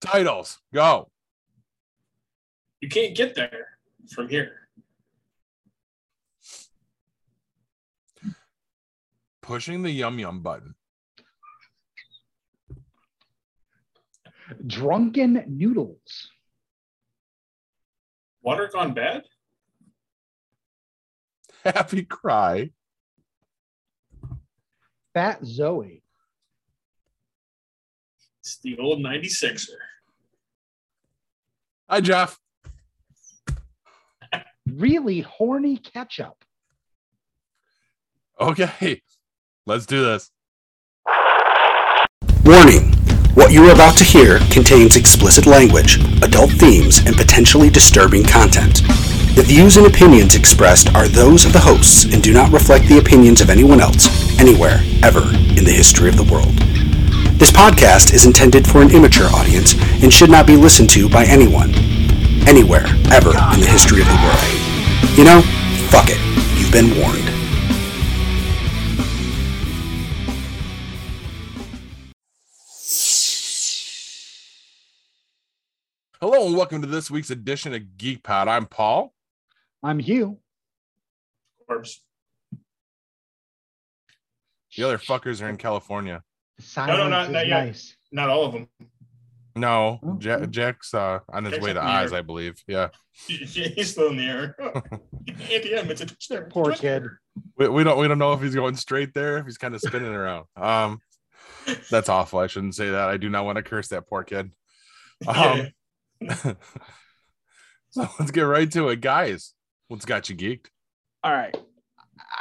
Titles, go. You can't get there from here. Pushing the yum yum button. Drunken noodles. Water gone bad? Happy cry. Fat Zoe. It's the old 96er. Hi, Jeff. Really horny ketchup. Okay, let's do this. Warning What you are about to hear contains explicit language, adult themes, and potentially disturbing content. The views and opinions expressed are those of the hosts and do not reflect the opinions of anyone else, anywhere, ever, in the history of the world. This podcast is intended for an immature audience and should not be listened to by anyone, anywhere, ever, in the history of the world. You know, fuck it. You've been warned. Hello and welcome to this week's edition of Geek Pod. I'm Paul. I'm Hugh. Corbs. The other fuckers are in California. Silence no, not- not yet. nice. Not all of them. No, Oh, Ja- Jack's uh, on his Jack's way to up Oz. I believe. Yeah, He's still in the air. ATM, it's a touchdown. Poor kid. we, we don't we don't know if he's going straight there, if he's kind of spinning around. Um, that's awful. I shouldn't say that. I do not want to curse that poor kid. Um, so let's get right to it, guys. What's got you geeked? All right.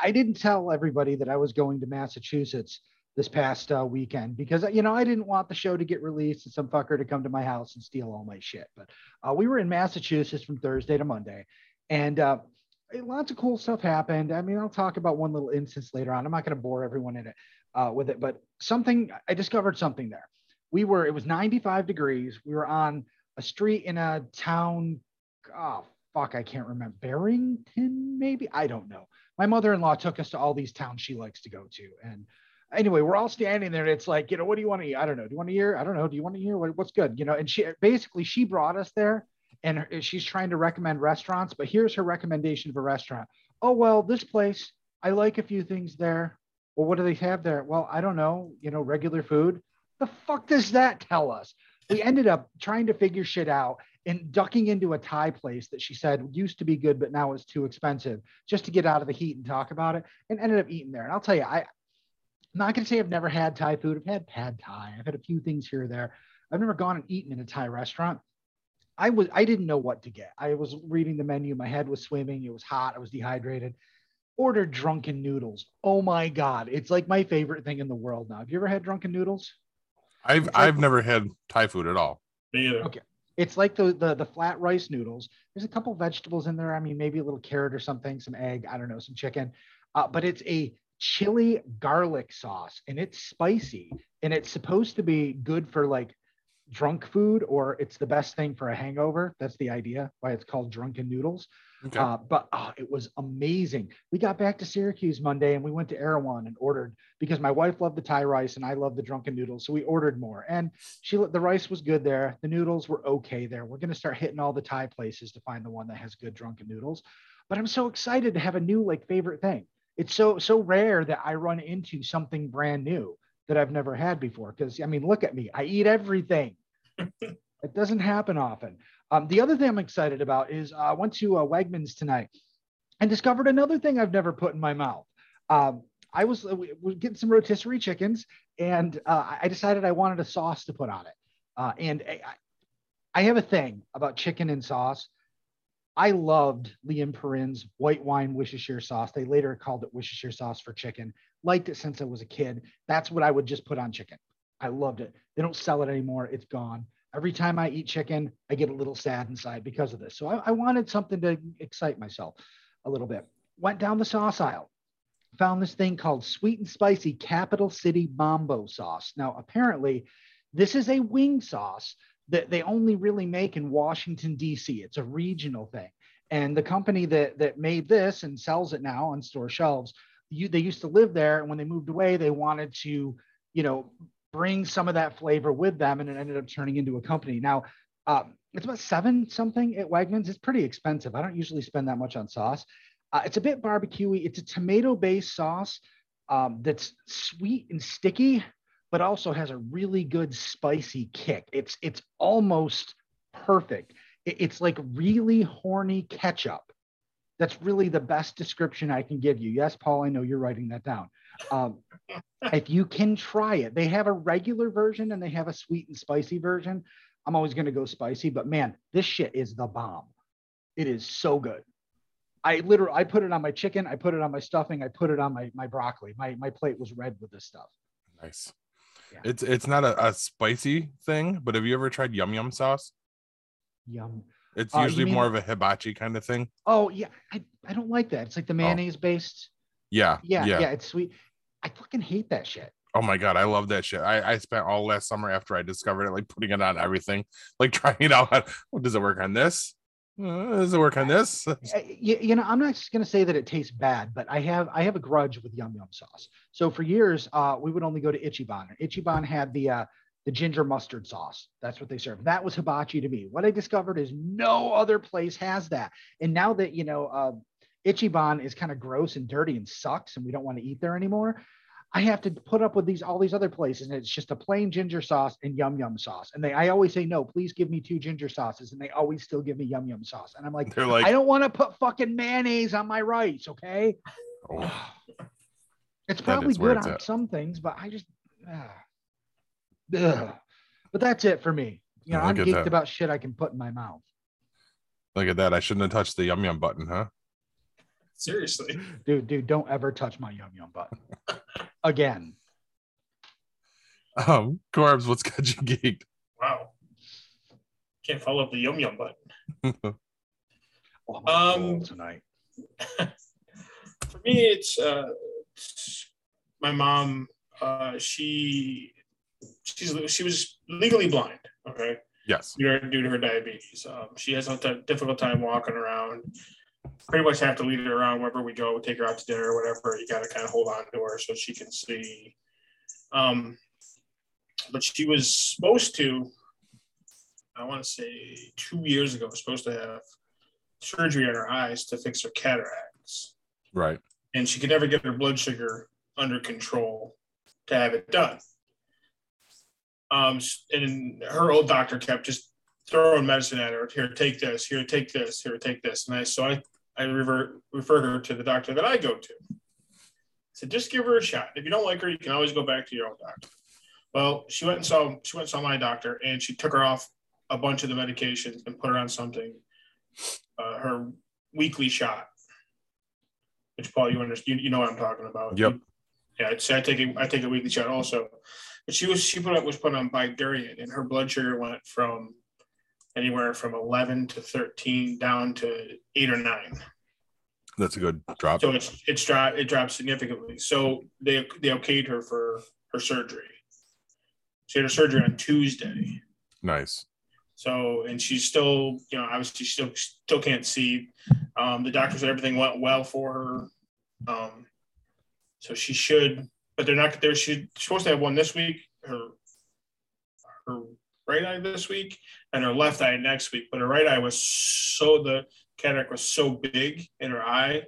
I didn't tell everybody that I was going to Massachusetts this past uh, weekend because you know I didn't want the show to get released and some fucker to come to my house and steal all my shit. But uh, we were in Massachusetts from Thursday to Monday, and uh, lots of cool stuff happened. I mean, I'll talk about one little instance later on. I'm not going to bore everyone in it uh, with it, but something I discovered something there. We were it was 95 degrees. We were on a street in a town. Oh fuck, I can't remember Barrington, maybe I don't know my mother-in-law took us to all these towns she likes to go to and anyway we're all standing there and it's like you know what do you want to eat? I don't know. Do you want to hear i don't know. Do you want to hear what, what's good? You know and she basically she brought us there and she's trying to recommend restaurants but here's her recommendation of a restaurant. Oh well this place i like a few things there. Well what do they have there? Well i don't know you know regular food. The fuck does that tell us? We ended up trying to figure shit out and ducking into a thai place that she said used to be good but now is too expensive just to get out of the heat and talk about it and ended up eating there. And I'll tell you, I, I'm not going to say I've never had Thai food. I've had pad Thai. I've had a few things here or there. I've never gone and eaten in a Thai restaurant. I was I didn't know what to get. I was reading the menu. My head was swimming. It was hot. I was dehydrated. Ordered drunken noodles. Oh my god, it's like my favorite thing in the world now. Have you ever had drunken noodles? I've like- I've never had Thai food at all. Me either. Okay. It's like the, the the flat rice noodles. There's a couple vegetables in there. I mean, maybe a little carrot or something, some egg. I don't know, some chicken. Uh, but it's a chili garlic sauce, and it's spicy, and it's supposed to be good for like drunk food, or it's the best thing for a hangover. That's the idea why it's called drunken noodles. Okay. Uh, but oh, it was amazing. We got back to Syracuse Monday and we went to Erewhon and ordered because my wife loved the Thai rice and I love the drunken noodles. So we ordered more. And she the rice was good there. The noodles were okay there. We're going to start hitting all the Thai places to find the one that has good drunken noodles. But I'm so excited to have a new like favorite thing. It's so so rare that I run into something brand new that I've never had before. Because I mean, look at me. I eat everything. it doesn't happen often. Um, the other thing I'm excited about is uh, I went to uh, Wegmans tonight and discovered another thing I've never put in my mouth. Um, I was uh, we was getting some rotisserie chickens, and uh, I decided I wanted a sauce to put on it. Uh, and I, I have a thing about chicken and sauce. I loved Lea & Perrins white wine Worcestershire sauce. They later called it Worcestershire sauce for chicken. Liked it since I was a kid. That's what I would just put on chicken. I loved it. They don't sell it anymore. It's gone. Every time I eat chicken, I get a little sad inside because of this. So I, I wanted something to excite myself a little bit. Went down the sauce aisle, found this thing called sweet and spicy capital city mambo sauce. Now, apparently, this is a wing sauce that they only really make in Washington, D.C. It's a regional thing. And the company that, that made this and sells it now on store shelves, you, they used to live there. And when they moved away, they wanted to, you know, bring some of that flavor with them, and it ended up turning into a company. Now, um, it's about seven something at Wegmans. It's pretty expensive. I don't usually spend that much on sauce. Uh, it's a bit barbecuey. It's a tomato-based sauce um, that's sweet and sticky, but also has a really good spicy kick. It's it's almost perfect. It's like really horny ketchup. That's really the best description I can give you. Yes, Paul, I know you're writing that down. Um, if you can try it, they have a regular version and they have a sweet and spicy version. I'm always going to go spicy, but man, this shit is the bomb. It is so good. I literally I put it on my chicken, I put it on my stuffing, I put it on my my broccoli. My my plate was red with this stuff. Nice. Yeah. It's it's not a, a spicy thing, but have you ever tried yum yum sauce? Yum. It's Uh, usually mean- more of a hibachi kind of thing. Oh yeah, I, I don't like that. It's like the mayonnaise based. Yeah. Yeah, Yeah. yeah, it's sweet. I fucking hate that shit. Oh my god, I love that shit. I, I spent all last summer after I discovered it, like putting it on everything, like trying it out. Oh, does it work on this? Uh, does it work on this? Uh, you, you know, I'm not just gonna say that it tastes bad, but I have I have a grudge with yum yum sauce. So for years, uh, we would only go to Ichiban. Ichiban had the uh, the ginger mustard sauce. That's what they serve. That was hibachi to me. What I discovered is no other place has that. And now that you know, uh, Ichiban is kind of gross and dirty and sucks, and we don't want to eat there anymore. I have to put up with these all these other places, and it's just a plain ginger sauce and yum yum sauce. And they, I always say no, please give me two ginger sauces, and they always still give me yum yum sauce. And I'm like, They're like, I don't want to put fucking mayonnaise on my rice, okay? oh, It's probably good it's on at. some things, but I just, ah. Ugh. but that's it for me. You know, Yeah, I'm geeked that. about shit I can put in my mouth. look at that. I shouldn't have touched the yum yum button, huh? Seriously. Dude, dude, don't ever touch my yum yum button again. Um, Corbs, what's got you geeked? Wow. Can't follow up the yum yum button. Oh, Um, tonight. For me, it's uh, it's- my mom. Uh, she she's she was legally blind. Okay, yes. due to, due to her diabetes. Um, she has a t- difficult time walking around. Pretty much have to lead her around wherever we go, take her out to dinner or whatever. You got to kind of hold on to her so she can see. Um, but she was supposed to, I want to say two years ago, was supposed to have surgery on her eyes to fix her cataracts. Right. And she could never get her blood sugar under control to have it done. Um, and her old doctor kept just throwing medicine at her. Here, take this. Here, take this. Here, take this. And I so I I revert referred her to the doctor that I go to. So just give her a shot. If you don't like her, you can always go back to your own doctor. Well, she went and saw she went and saw my doctor, and she took her off a bunch of the medications and put her on something, uh, her weekly shot. Which Paul, you understand? You, you know what I'm talking about. Yep. Yeah, I'd say I take a, I take a weekly shot also, but she was she put up was put on Bydureon, and her blood sugar went from anywhere from 11 to 13 down to eight or nine. That's a good drop. So it's it's dropped it dropped significantly. So they they okayed her for her surgery. She had her surgery on Tuesday. Nice. So and she's still, you know, obviously still still can't see. Um, the doctor said everything went well for her. Um, so she should, but they're not. They're she's supposed to have one this week. Her her right eye this week and her left eye next week. But her right eye was so the cataract was so big in her eye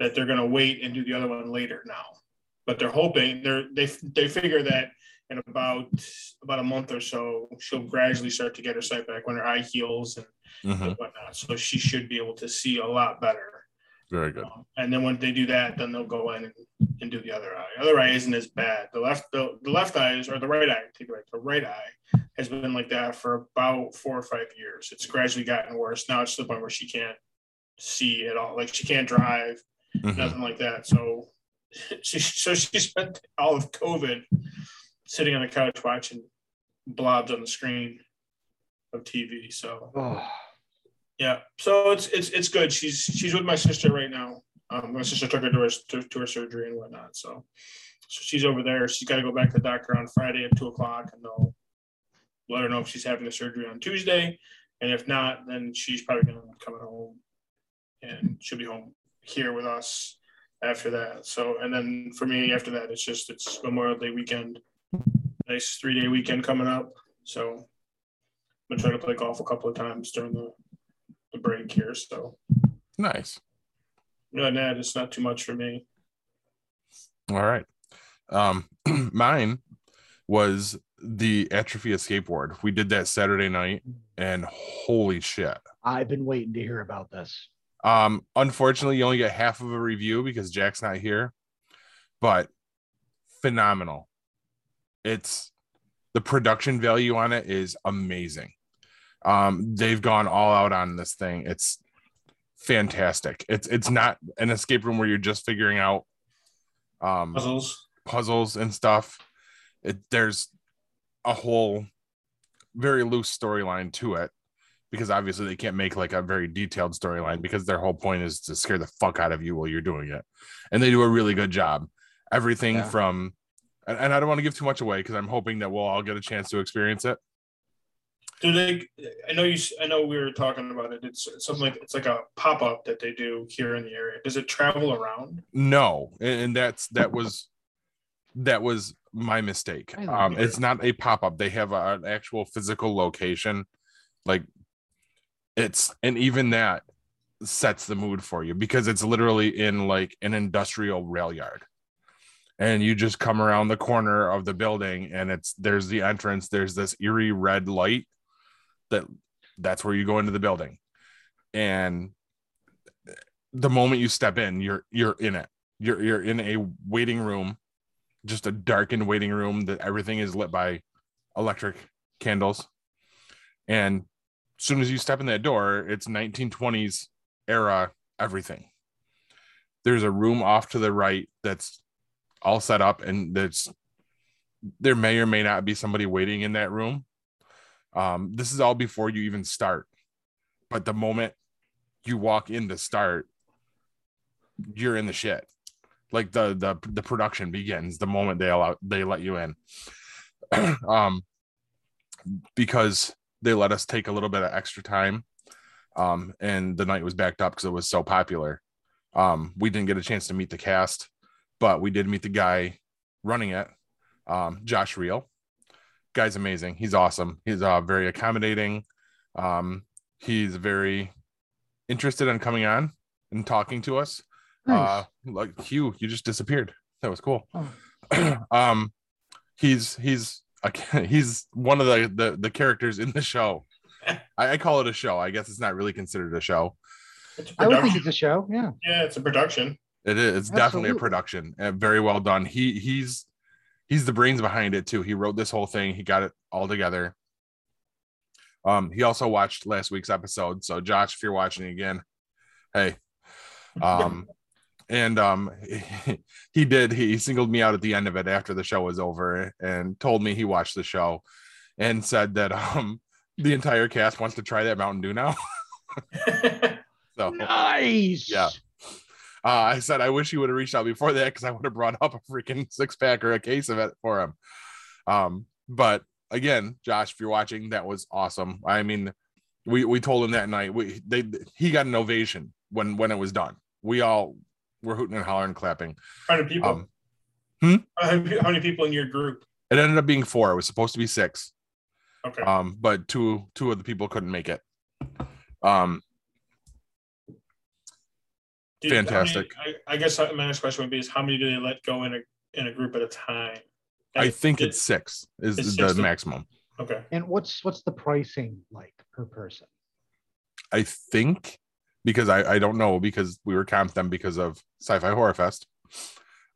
that they're going to wait and do the other one later now. But they're hoping they're they they figure that in about about a month or so she'll gradually start to get her sight back when her eye heals and, and whatnot. So she should be able to see a lot better. Very good. Um, and then when they do that, then they'll go in and, and do the other eye. Other eye isn't as bad. The left the, the left eye is or the right eye, take it right. The right eye has been like that for about four or five years. It's gradually gotten worse. Now it's to the point where she can't see at all. Like she can't drive, Mhm. nothing like that. So she so she spent all of COVID sitting on the couch watching blobs on the screen of TV. So Oh, yeah, so it's it's it's good. She's she's with my sister right now. Um, my sister took her to her to, to her surgery and whatnot. So so she's over there. She's got to go back to the doctor on Friday at two o'clock, and they'll let her know if she's having the surgery on Tuesday, and if not, then she's probably gonna come home, and she'll be home here with us after that. So and then for me after that, it's just it's Memorial Day weekend. nice three day weekend coming up. So I'm gonna try to play golf a couple of times during the, the break here. So Nice. than that, it's not too much for me. All right. Um, mine was the atrophy escape ward. We did that Saturday night, and holy shit. I've been waiting to hear about this. Um, unfortunately, you only get half of a review because Jack's not here, but phenomenal. It's the production value on it is amazing. Um, they've gone all out on this thing. It's fantastic. It's it's not an escape room where you're just figuring out um Puzzles. puzzles and stuff. It, there's a whole very loose storyline to it because obviously they can't make like a very detailed storyline because their whole point is to scare the fuck out of you while you're doing it. And they do a really good job. Everything Yeah. from and, and I don't want to give too much away because I'm hoping that we'll all get a chance to experience it. Do they? I know you. s- I know we were talking about it. It's something like it's like a pop up that they do here in the area. Does it travel around? No, and, and that's that was that was my mistake. Um, it's not a pop up. They have a, an actual physical location, like it's and even that sets the mood for you because it's literally in like an industrial rail yard, and you just come around the corner of the building and it's there's the entrance. There's this eerie red light that that's where you go into the building, and the moment you step in, you're you're in it you're you're in a waiting room just a darkened waiting room that everything is lit by electric candles. And as soon as you step in that door it's 1920s era everything. There's a room off to the right that's all set up and that's there may or may not be somebody waiting in that room. Um, this is all before you even start. But the moment you walk in to start you're in the shit like the the the production begins the moment they allow they let you in. Um because they let us take a little bit of extra time um and the night was backed up because it was so popular. Um we didn't get a chance to meet the cast but we did meet the guy running it um josh real guy's amazing. He's awesome. He's uh very accommodating. Um he's very interested in coming on and talking to us Nice. uh like hugh you just disappeared that was cool Oh. um he's he's a, he's one of the, the the characters in the show I, I call it a show i guess it's not really considered a show It's a I would think production. it's a show. Yeah. yeah, it's a production. it is it's definitely a production and very well done he he's he's the brains behind it too he wrote this whole thing he got it all together um he also watched last week's episode so josh if you're watching again hey um and um he did he singled me out at the end of it after the show was over and told me he watched the show and said that um the entire cast wants to try that mountain dew now so Nice. Yeah. uh, i said i wish he would have reached out before that because i would have brought up a freaking six pack or a case of it for him um but again josh if you're watching that was awesome i mean we we told him that night we they he got an ovation when when it was done we all were hooting and hollering and clapping How many people? um how, many, how many people in your group? it ended up being four it was supposed to be six Okay. um but two two of the people couldn't make it um Did- how many- fantastic. I, I guess my next question would be: Is how many do they let go in a in a group at a time? i think Did- it's six is It's the six maximum okay. And what's what's the pricing like per person? I think because I, I don't know because we were comped them because of Sci-Fi Horror Fest.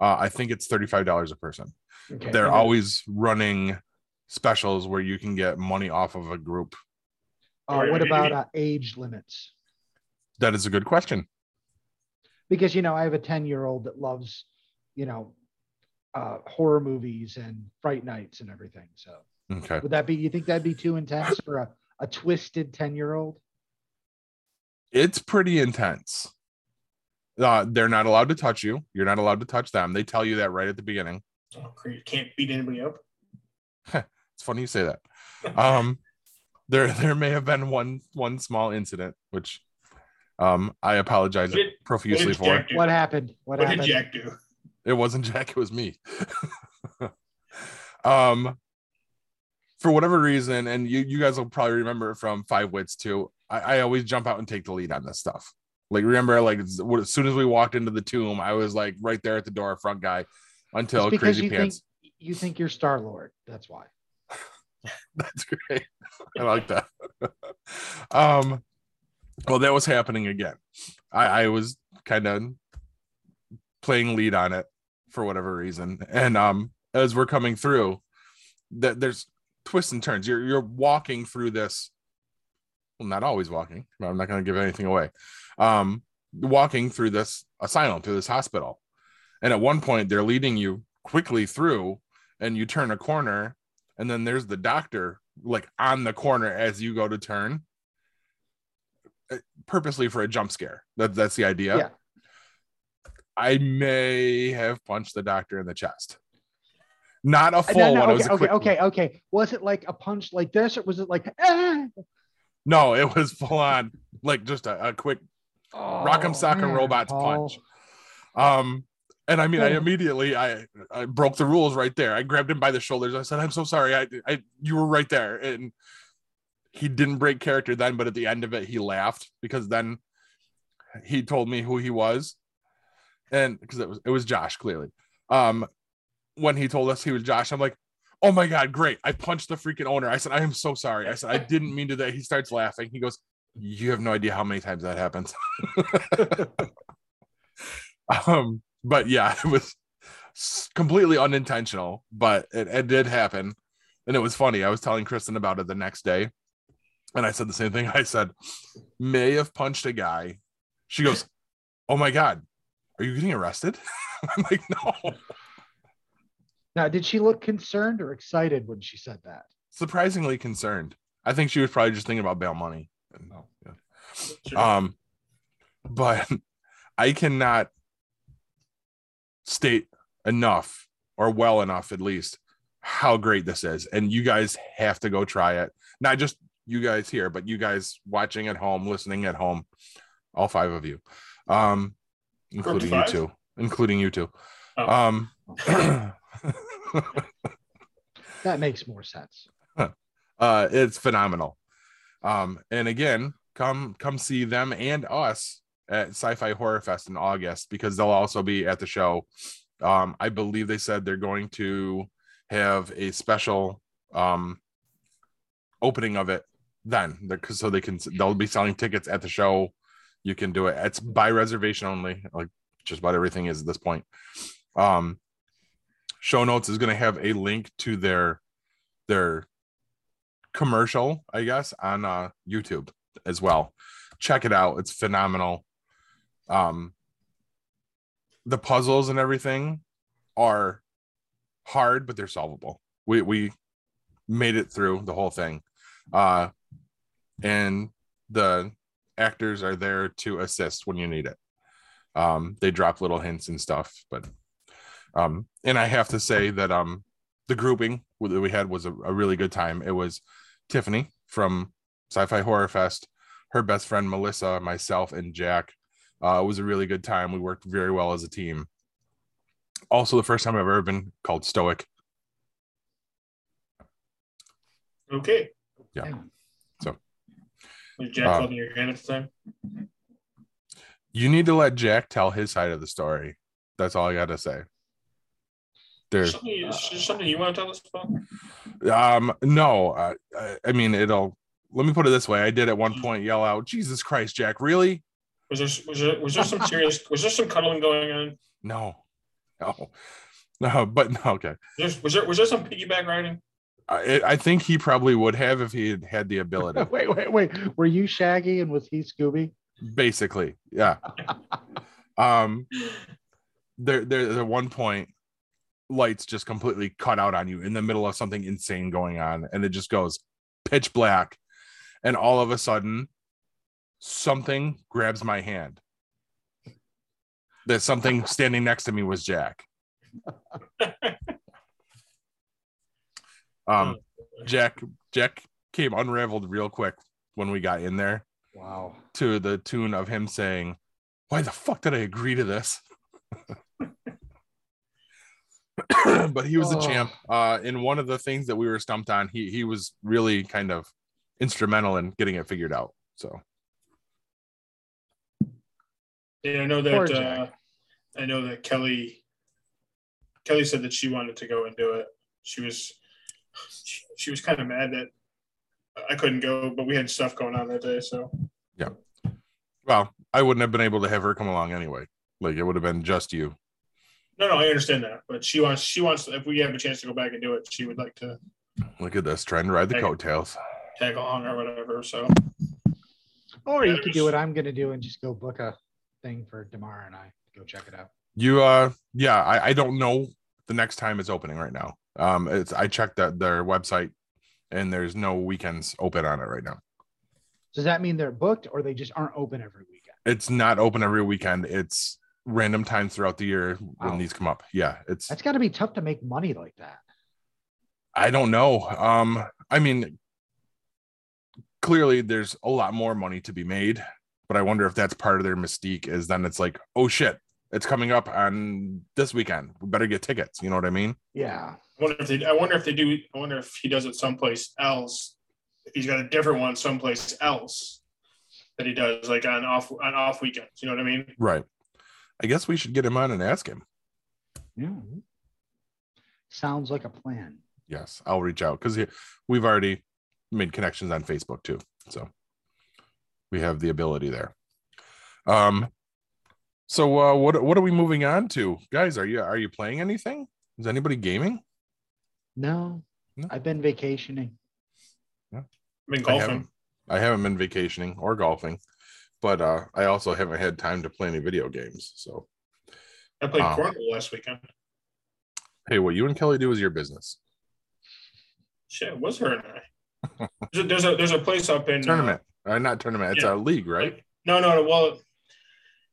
Uh, I think it's thirty-five dollars a person. Okay. They're and always running specials where you can get money off of a group. Uh, what about uh, age limits? That is a good question. Because you know, I have a ten-year-old that loves, you know, uh, horror movies and Fright Nights and everything. So Okay. would that be? You think that'd be too intense for a, a twisted ten-year-old? It's pretty intense. Uh, they're not allowed to touch you. You're not allowed to touch them. They tell you that right at the beginning. Oh, great. Can't beat anybody up. It's funny you say that. Um, there there may have been one one small incident, which um I apologize did- profusely did for. What happened? What, What happened? did Jack do? It wasn't Jack, it was me. um, for whatever reason, and you you guys will probably remember it from Five Wits too. I, I always jump out and take the lead on this stuff. Like remember, like as soon as we walked into the tomb, I was like right there at the door, front guy, until Crazy you Pants. think you think you're Star Lord. That's why. That's great. I like that. um, well, that was happening again. I, I was kind of playing lead on it for whatever reason, and um, as we're coming through, that there's twists and turns. You're you're walking through this. Well, not always walking. I'm not going to give anything away. Um, walking through this asylum, through this hospital, and at one point they're leading you quickly through, and you turn a corner, and then there's the doctor like on the corner as you go to turn uh, purposely for a jump scare that, that's the idea Yeah. i may have punched the doctor in the chest not a Uh, full no, no, one okay, okay, quick okay, okay. Was it like a punch like this, or was it like ah? No it was full on like just a, a quick rock'em Oh, sock'em man, robots Paul. punch. Um and i mean i immediately i i broke the rules right there. I grabbed him by the shoulders. I said i'm so sorry. I i you were right there. And he didn't break character then but at the end of it he laughed because then he told me who he was. And because it was it was josh clearly. Um when he told us he was josh i'm like oh my god great. I punched the freaking owner. I said i am so sorry. I said i didn't mean to that. He starts laughing. He goes you have no idea how many times that happens. Um but yeah it was completely unintentional but it, it did happen. And it was funny. I was telling kristen about it the next day and i said the same thing. I said may have punched a guy. She goes oh my god are you getting arrested? I'm like no Now, did she look concerned or excited when she said that? surprisingly concerned i think she was probably just thinking about bail money And, yeah. Sure. um but i cannot state enough or well enough at least how great this is and you guys have to go try it not just you guys here but you guys watching at home listening at home all five of you um including you five? two including you two Oh. um That makes more sense. uh it's phenomenal. Um and again come come see them and us at sci-fi horror fest in august because they'll also be at the show. Um i believe they said they're going to have a special um opening of it then so they can they'll be selling tickets at the show. You can do it. It's by reservation only like just about everything is at this point. Um show notes is going to have a link to their their commercial, I guess, on uh, YouTube as well. Check it out; it's phenomenal. Um, the puzzles and everything are hard, but they're solvable. We we made it through the whole thing, uh, and the actors are there to assist when you need it. Um, they drop little hints and stuff, but um, and I have to say that um, the grouping that we had was a, a really good time. It was Tiffany from Sci-Fi Horror Fest, her best friend Melissa, myself, and Jack. Uh, it was a really good time. We worked very well as a team. Also, the first time I've ever been called Stoic. okay. Yeah. Was Jack Uh, holding your hand at the time? You need to let Jack tell his side of the story. That's all I got to say. There's Something, is something you want to tell us about? um no uh, I, I mean it'll let me put it this way i did at one point yell out jesus christ jack really Was there was there was there some serious was there some cuddling going on? no no no but no okay Was there was there, was there some piggyback riding? I, I think he probably would have if he had had the ability wait, wait, wait. Were you Shaggy and was he Scooby? basically yeah um there there's at one point lights just completely cut out on you in the middle of something insane going on and it just goes pitch black and all of a sudden something grabs my hand that something standing next to me was jack um jack jack came unraveled real quick when we got in there Wow. to the tune of him saying, Why the fuck did I agree to this? but he was the Oh. champ. Uh, in one of the things that we were stumped on, he he was really kind of instrumental in getting it figured out. So Yeah, I know that. Uh, I know that Kelly. Kelly said that she wanted to go and do it. She was, she, she was kind of mad that I couldn't go, but we had stuff going on that day. So yeah. well, I wouldn't have been able to have her come along anyway. Like it would have been just you. No, no, I understand that, but she wants, she wants. If we have a chance to go back and do it, she would like to Look at this, trying to ride the Hey. coattails. tag along or whatever. So Or Yeah, you could do what I'm gonna do and just go book a thing for tomorrow and I go check it out. You uh yeah, I, I don't know the next time it's opening right now. Um it's I checked that their website and there's no weekends open on it right now. Does that mean they're booked or they just aren't open every weekend? It's not open every weekend. It's random times throughout the year when these come up. Yeah, it's That's got to be tough to make money like that. I don't know. Um, I mean, clearly there's a lot more money to be made, but I wonder if that's part of their mystique is then it's like, oh shit, it's coming up on this weekend. We better get tickets. You know what I mean? Yeah. I wonder if they. I wonder if they do. I wonder if he does it someplace else. If he's got a different one someplace else that he does, like on off on off weekends. You know what I mean? Right. I guess we should get him on and ask him. Yeah. Sounds like a plan. Yes, I'll reach out because we've already made connections on Facebook too. So we have the ability there. Um, so uh, what what are we moving on to, guys? Are you are you playing anything? Is anybody gaming? No, No. I've been vacationing. Yeah. I've been I golfing. haven't, I haven't been vacationing or golfing, but uh, I also haven't had time to play any video games. So I played Um, cornhole last weekend. hey, what you and Kelly do is your business. Shit, it was her and I. There's a there's a, there's a place up in uh, Tournament, uh, not tournament. It's yeah. a league, right? like- no, no, no. Well,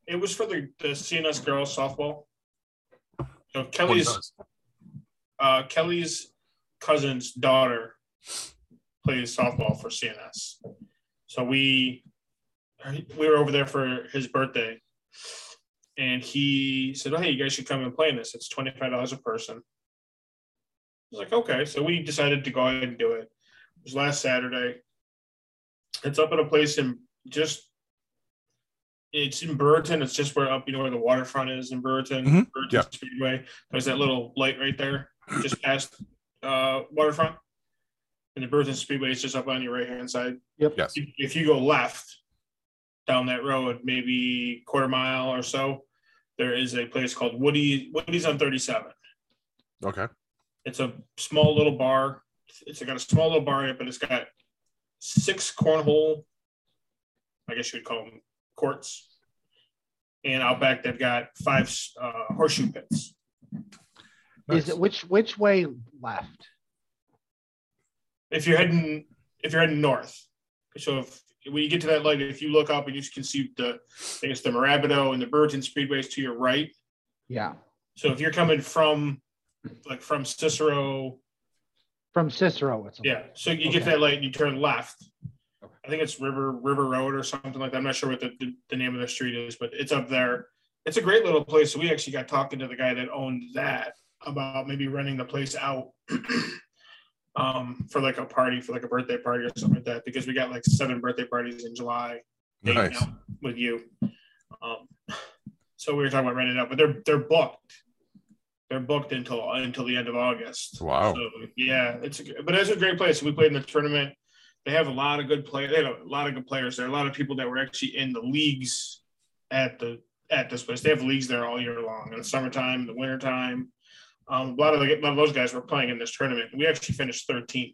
it was for the the CNS girls softball. So Kelly's uh, Kelly's cousin's daughter plays softball for CNS. So we we were over there for his birthday, and he said, "Oh, hey, you guys should come and play in this. It's twenty five dollars a person." I was like, "Okay." So we decided to go ahead and do it. It was last Saturday. It's up at a place in just. It's in Brewerton. It's just where up, you know, where the waterfront is in Brewerton, Mhm. Brewerton Yeah. Speedway. There's that little light right there, just past uh, waterfront. And the Brewerton Speedway is just up on your right hand side. Yep. Yes. If, if you go left down that road, maybe quarter mile or so, there is a place called Woody. Woody's on 37. Okay. It's a small little bar. It's got a small little bar in it, but it's got six cornhole, I guess you would call them courts. And out back, they've got five uh, horseshoe pits. Is it which which way left? If you're heading, if you're heading north, so if when you get to that light, if you look up and you can see the, I guess the Marabito and the Brewerton Speedways to your right. Yeah. So if you're coming from, like from Cicero, From Cicero, it's yeah. So you get to that light and you turn left. Okay. I think it's River River Road or something like that. I'm not sure what the, the, the name of the street is, but it's up there. It's a great little place. So we actually got talking to the guy that owned that about maybe renting the place out um, for like a party, for like a birthday party or something like that, because we got like seven birthday parties in July Nice. with you. Um, so we were talking about renting out, but they're they're booked. They're booked until until the end of August. Wow. So yeah, it's a, but it's a great place. We played in the tournament. They have a lot of good players. They have a lot of good players there. A lot of people that were actually in the leagues at the at this place. They have leagues there all year long in the summertime, in the wintertime. Um, a lot of the, a lot of those guys were playing in this tournament. We actually finished 13th,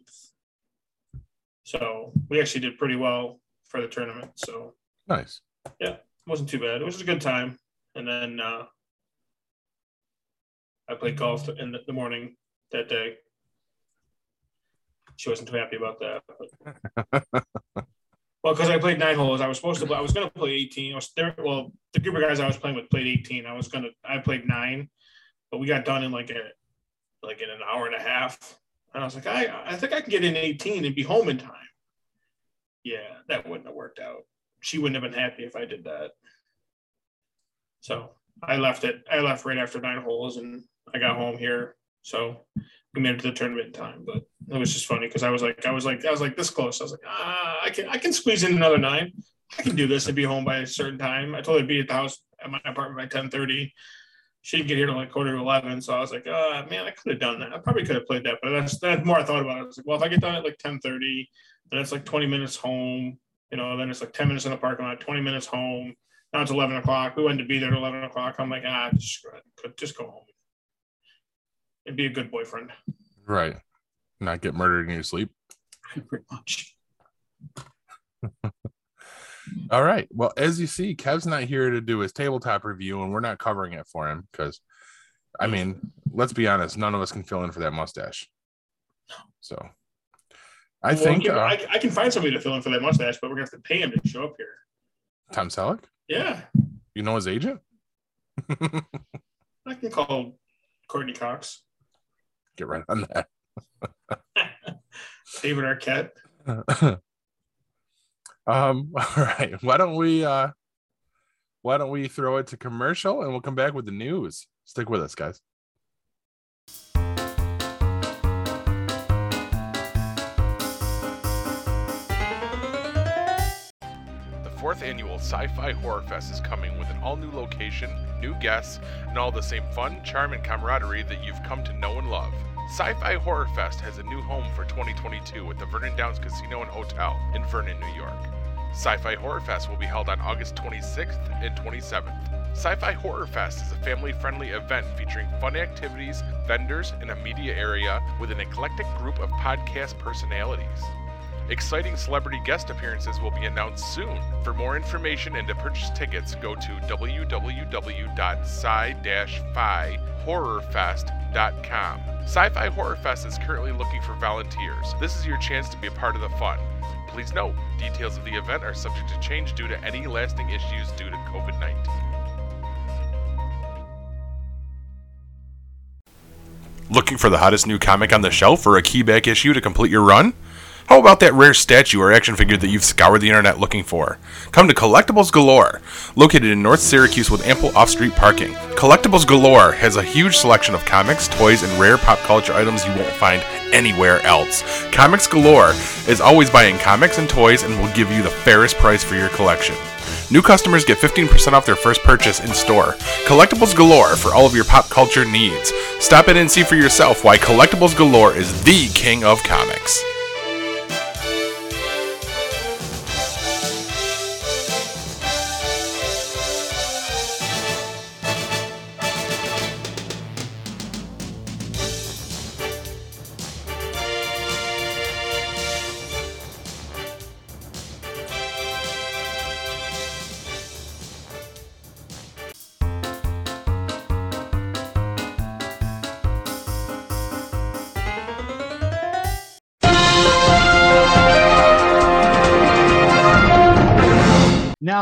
so we actually did pretty well for the tournament. So Nice. Yeah, it wasn't too bad. It was a good time. And then uh, I played golf in the, morning that day. She wasn't too happy about that. But... well, because I played nine holes, I was supposed to. Play, I was going to play eighteen. I was there. Well, the group of guys I was playing with played eighteen. I was going to. I played nine, but we got done in like a like in an hour and a half. And I was like, I I think I can get in 18 and be home in time. Yeah, that wouldn't have worked out. She wouldn't have been happy if I did that. So I left it. I left right after nine holes and I got home here. So we made it to the tournament in time. But it was just funny because I was like, I was like, I was like this close. I was like, ah, I can I can squeeze in another nine. I can do this and be home by a certain time. I told her to be at the house at my apartment by 10 30 she'd get here to like quarter to 11. So I was like, uh, man, I could have done that. I probably could have played that. But that's, that's more I thought about it. I was like, well, if I get done at like 1030, then it's like 20 minutes home, you know, then it's like 10 minutes in the parking lot, 20 minutes home. Now it's 11 o'clock. We wanted to be there at 11 o'clock. I'm like, ah, just, just go home and be a good boyfriend. Right. Not get murdered in your sleep. Pretty much. All right. Well, as you see, Kev's not here to do his tabletop review, and we're not covering it for him because, I mean, let's be honest, none of us can fill in for that mustache. So, I Well, think yeah, uh, I, I can find somebody to fill in for that mustache, but we're gonna have to pay him to show up here. Tom Selleck, Yeah, you know his agent. I can call Courteney Cox, Get right on that. David Arquette. um. All right. Why don't we? uh Why don't we throw it to commercial, and we'll come back with the news. Stick with us, guys. The fourth annual Sci Fi Horror Fest is coming with an all new location, new guests, and all the same fun, charm, and camaraderie that you've come to know and love. Sci Fi Horror Fest has a new home for 2022 at the Vernon Downs Casino and Hotel in Vernon, New York. Sci Fi Horror Fest will be held on August 26th and 27th. Sci Fi Horror Fest is a family friendly event featuring fun activities, vendors, and a media area with an eclectic group of podcast personalities. Exciting celebrity guest appearances will be announced soon. For more information and to purchase tickets, go to www.sci-fi-horrorfest.com. Sci-Fi Horror Fest is currently looking for volunteers. This is your chance to be a part of the fun. Please note, details of the event are subject to change due to any lasting issues due to COVID-19. Looking for the hottest new comic on the shelf or a keyback issue to complete your run? How about that rare statue or action figure that you've scoured the internet looking for? Come to Collectibles Galore, located in North Syracuse with ample off street parking. Collectibles Galore has a huge selection of comics, toys, and rare pop culture items you won't find anywhere else. Comics Galore is always buying comics and toys and will give you the fairest price for your collection. New customers get 15% off their first purchase in store. Collectibles Galore for all of your pop culture needs. Stop in and see for yourself why Collectibles Galore is the king of comics.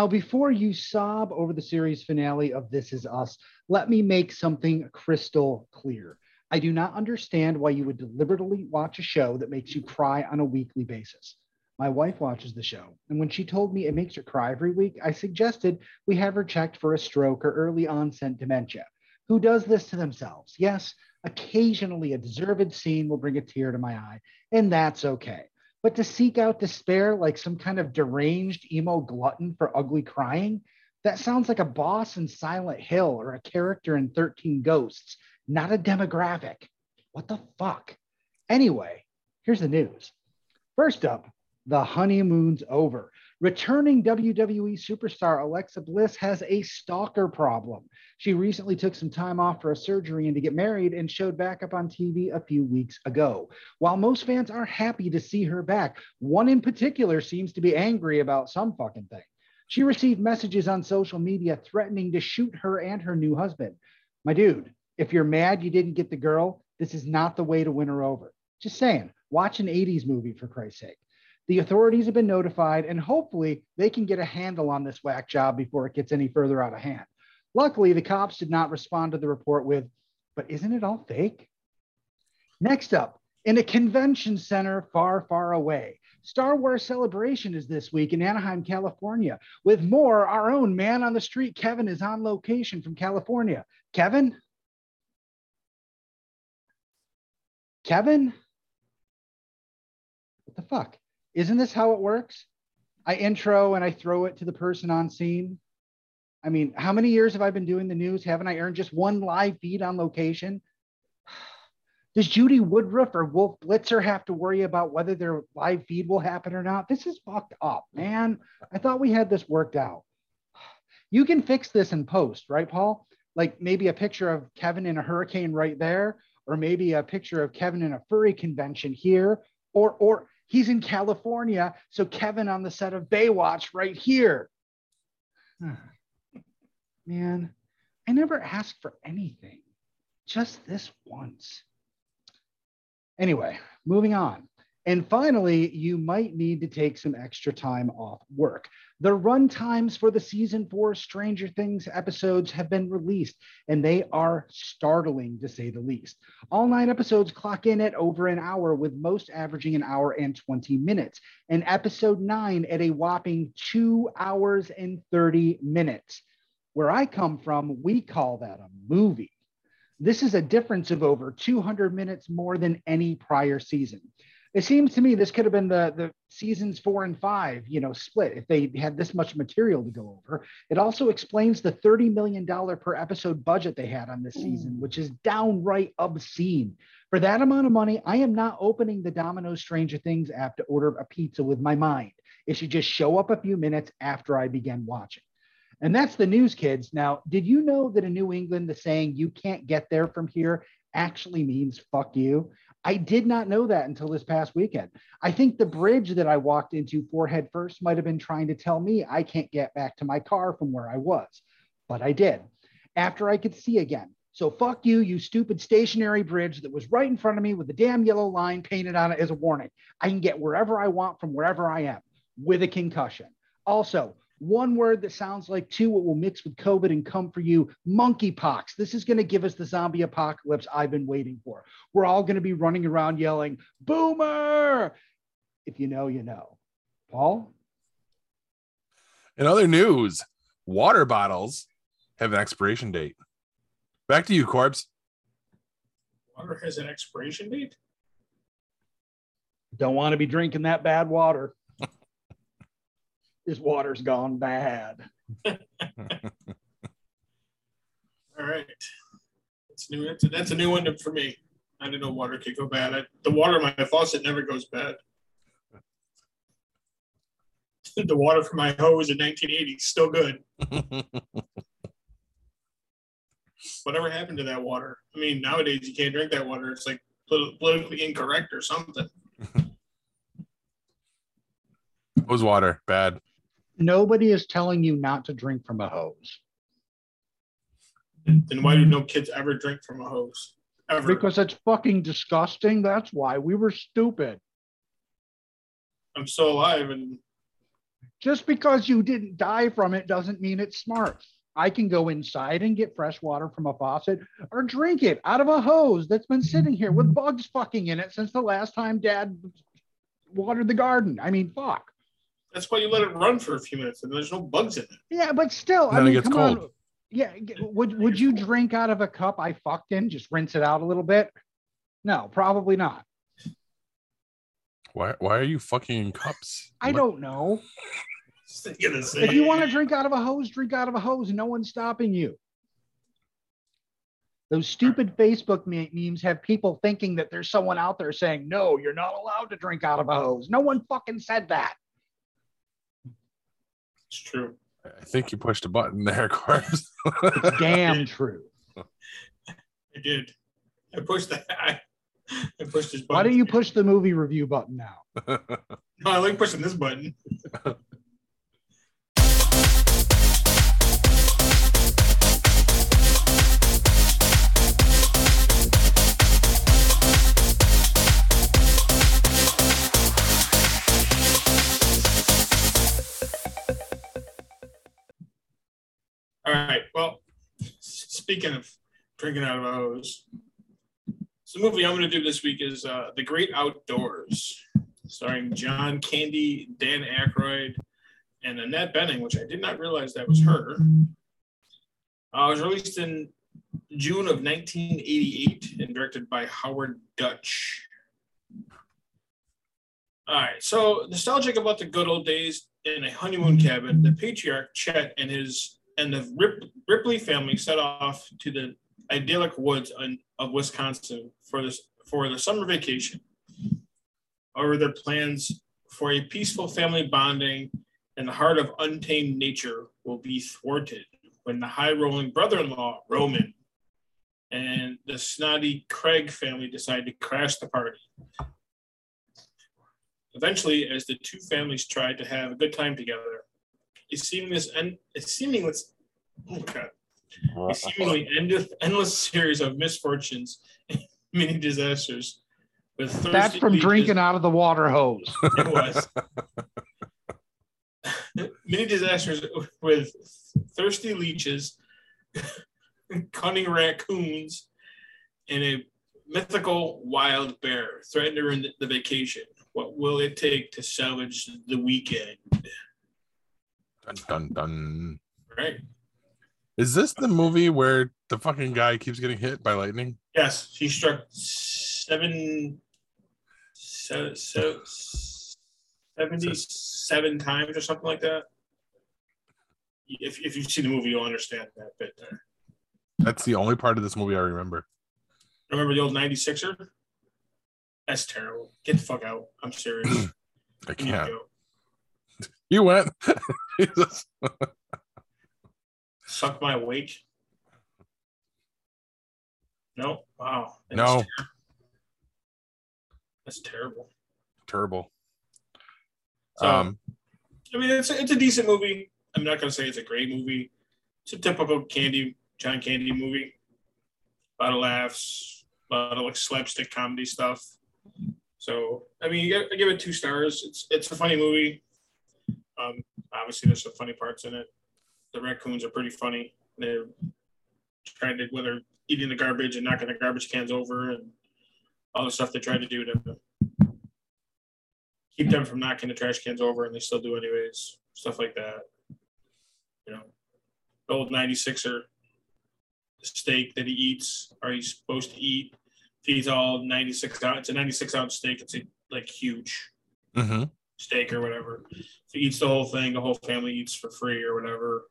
Now, before you sob over the series finale of This Is Us, let me make something crystal clear. I do not understand why you would deliberately watch a show that makes you cry on a weekly basis. My wife watches the show, and when she told me it makes her cry every week, I suggested we have her checked for a stroke or early onset dementia. Who does this to themselves? Yes, occasionally a deserved scene will bring a tear to my eye, and that's okay. But to seek out despair like some kind of deranged emo glutton for ugly crying, that sounds like a boss in Silent Hill or a character in 13 Ghosts, not a demographic. What the fuck? Anyway, here's the news. First up, the honeymoon's over. Returning WWE superstar Alexa Bliss has a stalker problem. She recently took some time off for a surgery and to get married and showed back up on TV a few weeks ago. While most fans are happy to see her back, one in particular seems to be angry about some fucking thing. She received messages on social media threatening to shoot her and her new husband. My dude, if you're mad you didn't get the girl, this is not the way to win her over. Just saying, watch an 80s movie for Christ's sake. The authorities have been notified, and hopefully they can get a handle on this whack job before it gets any further out of hand. Luckily, the cops did not respond to the report with, but isn't it all fake? Next up, in a convention center far, far away, Star Wars Celebration is this week in Anaheim, California. With more, our own man on the street, Kevin, is on location from California. Kevin? Kevin, what the fuck? Isn't this how it works? I intro and I throw it to the person on scene. I mean, how many years have I been doing the news? Haven't I earned just one live feed on location? Does Judy Woodruff or Wolf Blitzer have to worry about whether their live feed will happen or not? This is fucked up, man. I thought we had this worked out. You can fix this in post, right, Paul? Like maybe a picture of Kevin in a hurricane right there, or maybe a picture of Kevin in a furry convention here, or or he's in California, so Kevin on the set of Baywatch right here. Hmm. Man, I never asked for anything, just this once. Anyway, moving on. And finally, you might need to take some extra time off work. The run times for the season four Stranger Things episodes have been released, and they are startling to say the least. All nine episodes clock in at over an hour, with most averaging an hour and 20 minutes, and episode nine at a whopping two hours and 30 minutes. Where I come from, we call that a movie. This is a difference of over 200 minutes more than any prior season. It seems to me this could have been the, the seasons four and five, you know, split if they had this much material to go over. It also explains the $30 million per episode budget they had on this mm. season, which is downright obscene. For that amount of money, I am not opening the Domino's Stranger Things app to order a pizza with my mind. It should just show up a few minutes after I begin watching. And that's the news, kids. Now, did you know that in New England, the saying, you can't get there from here, actually means fuck you? I did not know that until this past weekend. I think the bridge that I walked into forehead first might have been trying to tell me I can't get back to my car from where I was, but I did after I could see again. So fuck you, you stupid stationary bridge that was right in front of me with the damn yellow line painted on it as a warning. I can get wherever I want from wherever I am with a concussion. Also, one word that sounds like two, it will mix with COVID and come for you monkeypox. This is going to give us the zombie apocalypse I've been waiting for. We're all going to be running around yelling, Boomer! If you know, you know. Paul? In other news, water bottles have an expiration date. Back to you, Corbs. Water has an expiration date. Don't want to be drinking that bad water. This water's gone bad. All right. That's new. That's a, that's a new one for me. I didn't know water could go bad. I, the water in my faucet never goes bad. the water from my hose in 1980 is still good. Whatever happened to that water? I mean, nowadays you can't drink that water. It's like politically incorrect or something. Hose water, bad. Nobody is telling you not to drink from a hose Then why do no kids ever drink from a hose? Ever. because it's fucking disgusting. That's why we were stupid. I'm still alive and Just because you didn't die from it doesn't mean it's smart. I can go inside and get fresh water from a faucet or drink it out of a hose that's been sitting here with bugs fucking in it since the last time dad watered the garden. I mean, fuck. That's why you let it run for a few minutes and there's no bugs in it. Yeah, but still, I Then it mean, gets come on. Yeah, would would you drink out of a cup I fucked in? Just rinse it out a little bit? No, probably not. Why why are you fucking in cups? I don't know. Just gonna say, If you want to drink out of a hose, drink out of a hose. No one's stopping you. Those stupid Facebook memes have people thinking that there's someone out there saying, no, you're not allowed to drink out of a hose. No one fucking said that. It's true. I think you pushed a button there, Corbs. It's damn true. I did. I pushed that. I, I pushed this button. Why don't you push the movie review button now? No, I like pushing this button. All right. Well, speaking of drinking out of a hose, so the movie I'm going to do this week is uh, The Great Outdoors, starring John Candy, Dan Aykroyd, and Annette Bening, which I did not realize that was her. Uh, it was released in June of 1988 and directed by Howard Dutch. All right, so nostalgic about the good old days in a honeymoon cabin, the patriarch Chet and his and the Rip, Ripley family set off to the idyllic woods of Wisconsin for this for the summer vacation. However, their plans for a peaceful family bonding in the heart of untamed nature will be thwarted when the high rolling brother in law, Roman, and the snotty Craig family decide to crash the party. Eventually, as the two families try to have a good time together, a seamless and a seamless oh God, a seemingly endless, endless series of misfortunes and many disasters. With That's from leeches. drinking out of the water hose. It was. many disasters with thirsty leeches, cunning raccoons, and a mythical wild bear threaten to ruin the vacation. What will it take to salvage the weekend? Dun dun dun. Right. Is this the movie where the fucking guy keeps getting hit by lightning? Yes, he struck seven, so, so, 77 times or something like that. If, if you see the movie, you'll understand that bit there. That's the only part of this movie I remember. Remember the old 96er? That's terrible. Get the fuck out. I'm serious. I can't. You went. Suck my wake. No. Wow. That's no. Ter- that's terrible. Terrible. So, um, I mean, it's a, it's a decent movie. I'm not gonna say it's a great movie. It's a typical Candy John Candy movie. A lot of laughs, a lot of like slapstick comedy stuff. So I mean, I give it two stars. It's it's a funny movie. Um, obviously, there's some funny parts in it. The raccoons are pretty funny. They're trying to whether eating the garbage and knocking the garbage cans over and all the stuff they try to do to keep them from knocking the trash cans over, and they still do anyways. Stuff like that. You know, the old 96er steak that he eats, or he's supposed to eat feeds all 96 ounce. It's a 96 ounce steak. It's like huge mm-hmm. Steak or whatever. So he eats the whole thing. The whole family eats for free or whatever.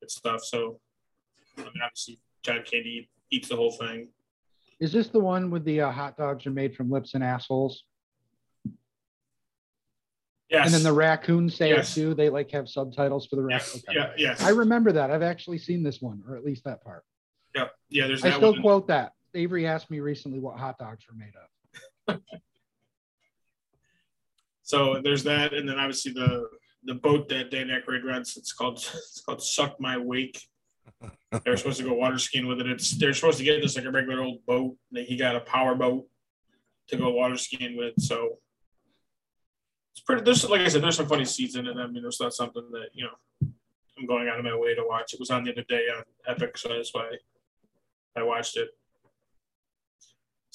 Good stuff. So I mean, obviously, John Candy eats the whole thing. Is this the one with the uh, hot dogs are made from lips and assholes? Yes. And then the raccoons say yes. it too. They like have subtitles for the raccoons. Yes. Okay. Yeah. Yes. I remember that. I've actually seen this one, or at least that part. Yeah. Yeah. There's. I still one. quote that. Avery asked me recently what hot dogs were made of. so there's that, and then obviously the the boat that Dan Aykroyd rents. It's called it's called Suck My Wake. They're supposed to go water skiing with it. It's they're supposed to get this like a regular old boat. He got a power boat to go water skiing with. So it's pretty. There's like I said, there's some funny scenes in it. I mean, it's not something that you know I'm going out of my way to watch. It was on the other day on Epic, so that's why I watched it.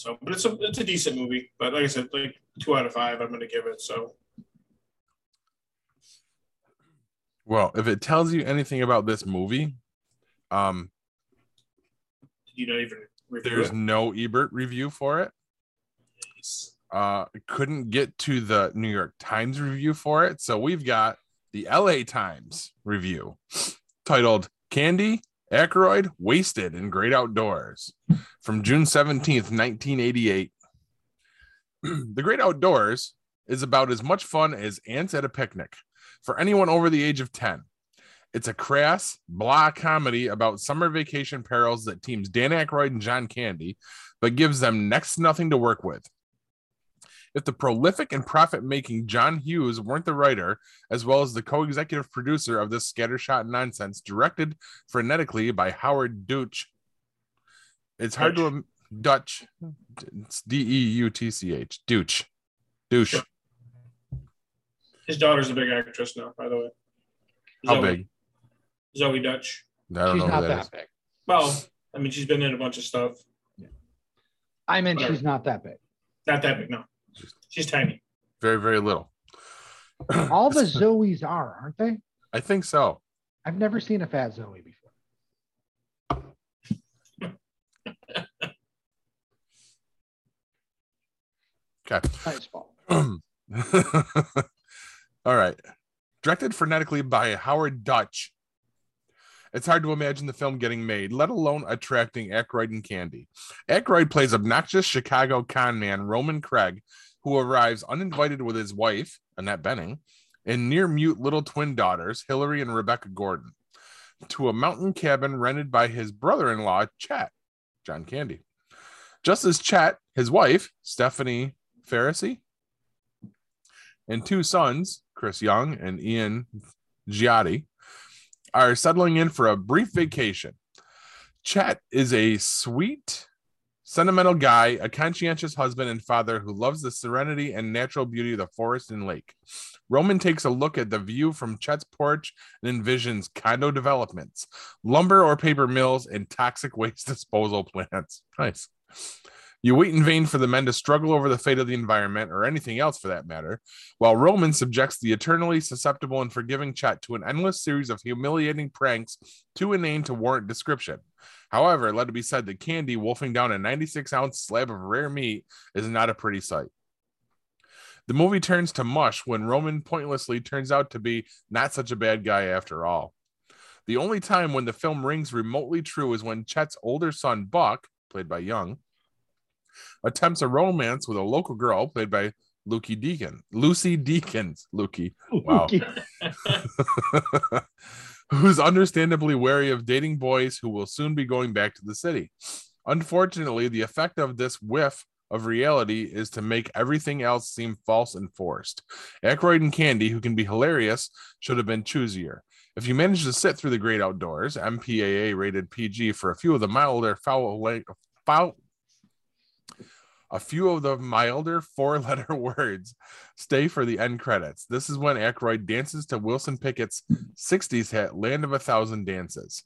So, but it's a it's a decent movie. But like I said, like two out of five, I'm going to give it. So. Well, if it tells you anything about this movie, um, you don't even there's it? no Ebert review for it. Uh, couldn't get to the New York Times review for it, so we've got the LA Times review titled "Candy Aykroyd Wasted in Great Outdoors" from June seventeenth, nineteen eighty-eight. the Great Outdoors is about as much fun as ants at a picnic for anyone over the age of ten. It's a crass, blah comedy about summer vacation perils that teams Dan Aykroyd and John Candy, but gives them next nothing to work with. If the prolific and profit making John Hughes weren't the writer, as well as the co executive producer of this scattershot nonsense, directed frenetically by Howard Deutch, it's hard Dutch. to. Dutch. It's D E U T C H. Deutch. Douche. His daughter's a big actress now, by the way. How big? Zoe Dutch. I don't she's know not that, that big. Well, I mean, she's been in a bunch of stuff. Yeah. I meant Whatever. she's not that big. Not that big, no. She's tiny. Very, very little. All the Zoes are, aren't they? I think so. I've never seen a fat Zoe before. okay. Nice ball. All right. Directed frenetically by Howard Dutch it's hard to imagine the film getting made, let alone attracting Aykroyd and Candy. Aykroyd plays obnoxious Chicago con man Roman Craig, who arrives uninvited with his wife, Annette Bening, and near mute little twin daughters, Hilary and Rebecca Gordon, to a mountain cabin rented by his brother in law, Chet, John Candy. Just as Chet, his wife, Stephanie Faracy, and two sons, Chris Young and Ian Giatti, are settling in for a brief vacation. Chet is a sweet, sentimental guy, a conscientious husband and father who loves the serenity and natural beauty of the forest and lake. Roman takes a look at the view from Chet's porch and envisions condo developments, lumber or paper mills, and toxic waste disposal plants. Nice. You wait in vain for the men to struggle over the fate of the environment or anything else for that matter, while Roman subjects the eternally susceptible and forgiving Chet to an endless series of humiliating pranks too inane to warrant description. However, let it be said that Candy wolfing down a 96 ounce slab of rare meat is not a pretty sight. The movie turns to mush when Roman pointlessly turns out to be not such a bad guy after all. The only time when the film rings remotely true is when Chet's older son, Buck, played by Young, attempts a romance with a local girl played by Lucy Deacon. Lucy Deakins. Lukey. Wow. Who's understandably wary of dating boys who will soon be going back to the city. Unfortunately, the effect of this whiff of reality is to make everything else seem false and forced. Aykroyd and Candy, who can be hilarious, should have been choosier. If you manage to sit through the great outdoors, MPAA rated PG for a few of the milder foul, foul a few of the milder four letter words stay for the end credits. This is when Aykroyd dances to Wilson Pickett's 60s hit Land of a Thousand Dances.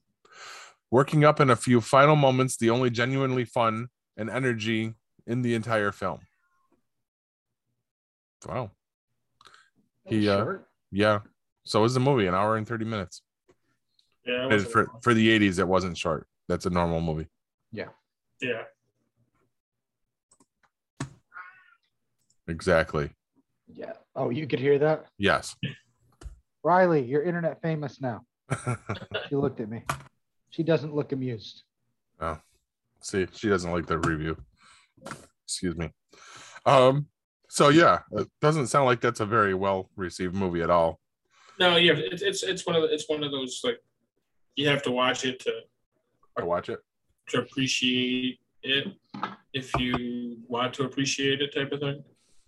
Working up in a few final moments, the only genuinely fun and energy in the entire film. Wow. He, uh, yeah. So is the movie, an hour and 30 minutes. Yeah. For, for the 80s, it wasn't short. That's a normal movie. Yeah. Yeah. Exactly. Yeah. Oh, you could hear that? Yes. Riley, you're internet famous now. She looked at me. She doesn't look amused. oh, see, she doesn't like the review. Excuse me. Um. So yeah, it doesn't sound like that's a very well received movie at all. No, yeah, it's it's it's one of the, it's one of those like you have to watch it to To watch it. to appreciate it if you want to appreciate it type of thing.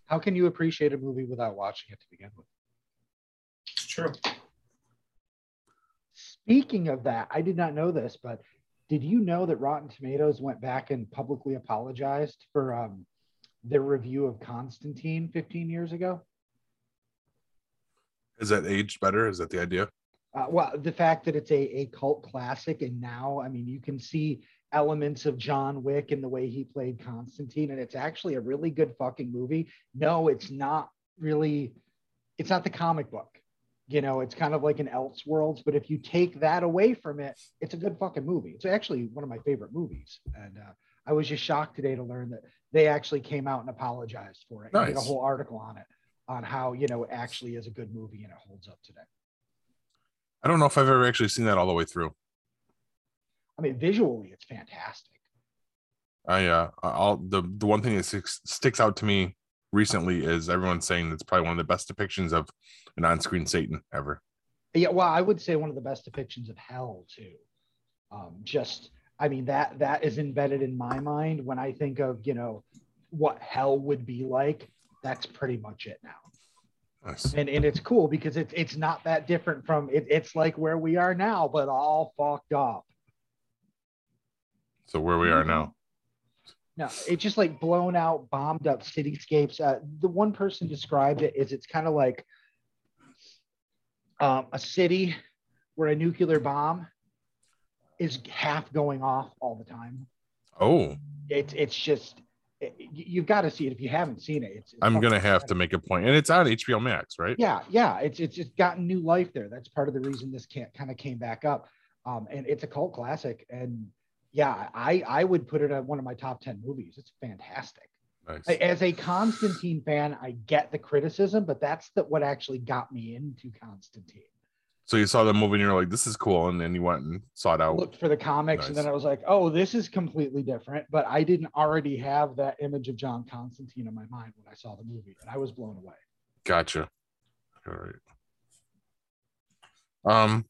How can you appreciate a movie without watching it to begin with? It's true. Speaking of that, I did not know this, but did you know that Rotten Tomatoes went back and publicly apologized for um, their review of Constantine 15 years ago? Is that aged better? Is that the idea? Uh, well, the fact that it's a, a cult classic, and now, I mean, you can see elements of John Wick in the way he played Constantine, and it's actually a really good fucking movie. No, it's not really, it's not the comic book. You know, it's kind of like an Elseworlds, but if you take that away from it, it's a good fucking movie. It's actually one of my favorite movies. And uh, I was just shocked today to learn that they actually came out and apologized for it. and Did a whole article on it, on how, you know, it actually is a good movie and it holds up today. I don't know if I've ever actually seen that all the way through. I mean, visually, it's fantastic. I uh, I'll the the one thing that sticks, sticks out to me recently is everyone saying it's probably one of the best depictions of an on-screen Satan ever. Yeah, well, I would say one of the best depictions of hell too. Um, just, I mean that that is embedded in my mind when I think of you know what hell would be like. That's pretty much it now, Nice. and and it's cool because it's it's not that different from it, it's like where we are now, but all fucked up. So where we are now. No, it's just like blown out, bombed up cityscapes. Uh, the one person described it is it's kind of like um, a city where a nuclear bomb is half going off all the time. Oh, It's it's just it, you- you've got to see it if you haven't seen it. It's, it's I'm gonna have to make a point, and it's on HBO Max, right? Yeah, yeah, it's it's just gotten new life there. That's part of the reason this can't kind of came back up. Um, and it's a cult classic. And yeah, I I would put it at one of my top ten movies. It's fantastic. Nice. As a Constantine fan, I get the criticism, but that's the, what actually got me into Constantine. So you saw the movie and you're like, this is cool. And then you went and sought out. Looked for the comics, and then I was like, oh, this is completely different. But I didn't already have that image of John Constantine in my mind when I saw the movie, and I was blown away. Gotcha. All right. Um,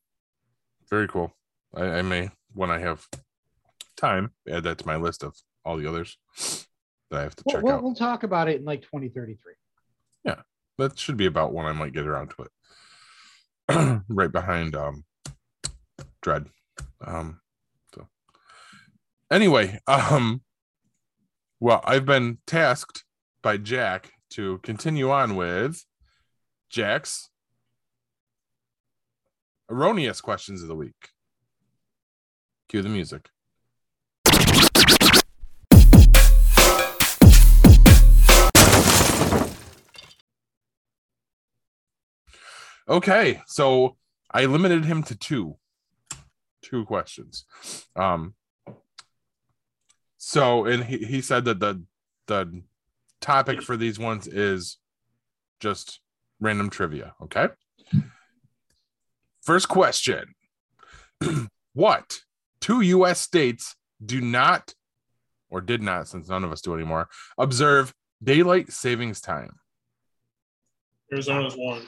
very cool. I, I may, when I have time, add that to my list of all the others that I have to We'll, check we'll, out. we'll talk about it in like 2033. Yeah, That should be about when I might get around to it. right behind um Dread. Um so anyway, um well, I've been tasked by Jack to continue on with Jack's erroneous questions of the week. Cue the music. Okay, so I limited him to two, two questions. Um, so and he, he said that the the topic for these ones is just random trivia. Okay. First question: What two U.S. states do not, or did not, since none of us do anymore, observe daylight savings time? Arizona's one.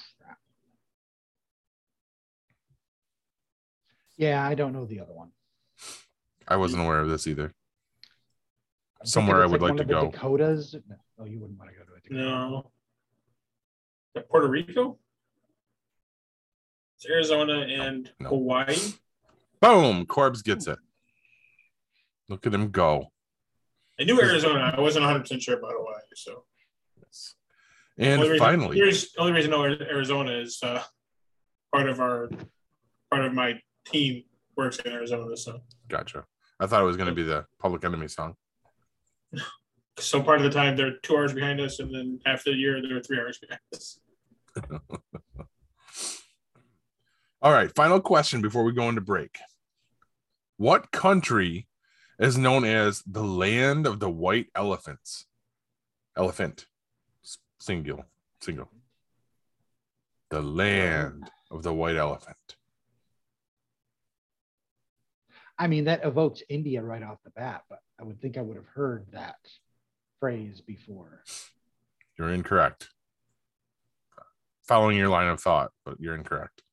Yeah, I don't know the other one. I wasn't aware of this either. I'm Somewhere thinking I would one like of to the go. Dakotas. No, oh, you wouldn't want to go to a Dakota. No. Is Puerto Rico? It's Arizona and No. Hawaii. Boom! Corbs gets it. Look at him go. I knew Arizona. I wasn't 100 percent sure about Hawaii. So Yes. And Only reason- finally, the reason- only reason I know Arizona is uh, part of our part of my team works in Arizona. So gotcha. I thought it was going to be the Public Enemy song. so part of the time they're two hours behind us, and then half the year they're three hours behind us. All right, final question before we go into break. What country is known as the land of the white elephants? Elephant, single, single. The land of the white elephant. I mean, that evokes India right off the bat, but I would think I would have heard that phrase before. You're incorrect. Following your line of thought, but you're incorrect.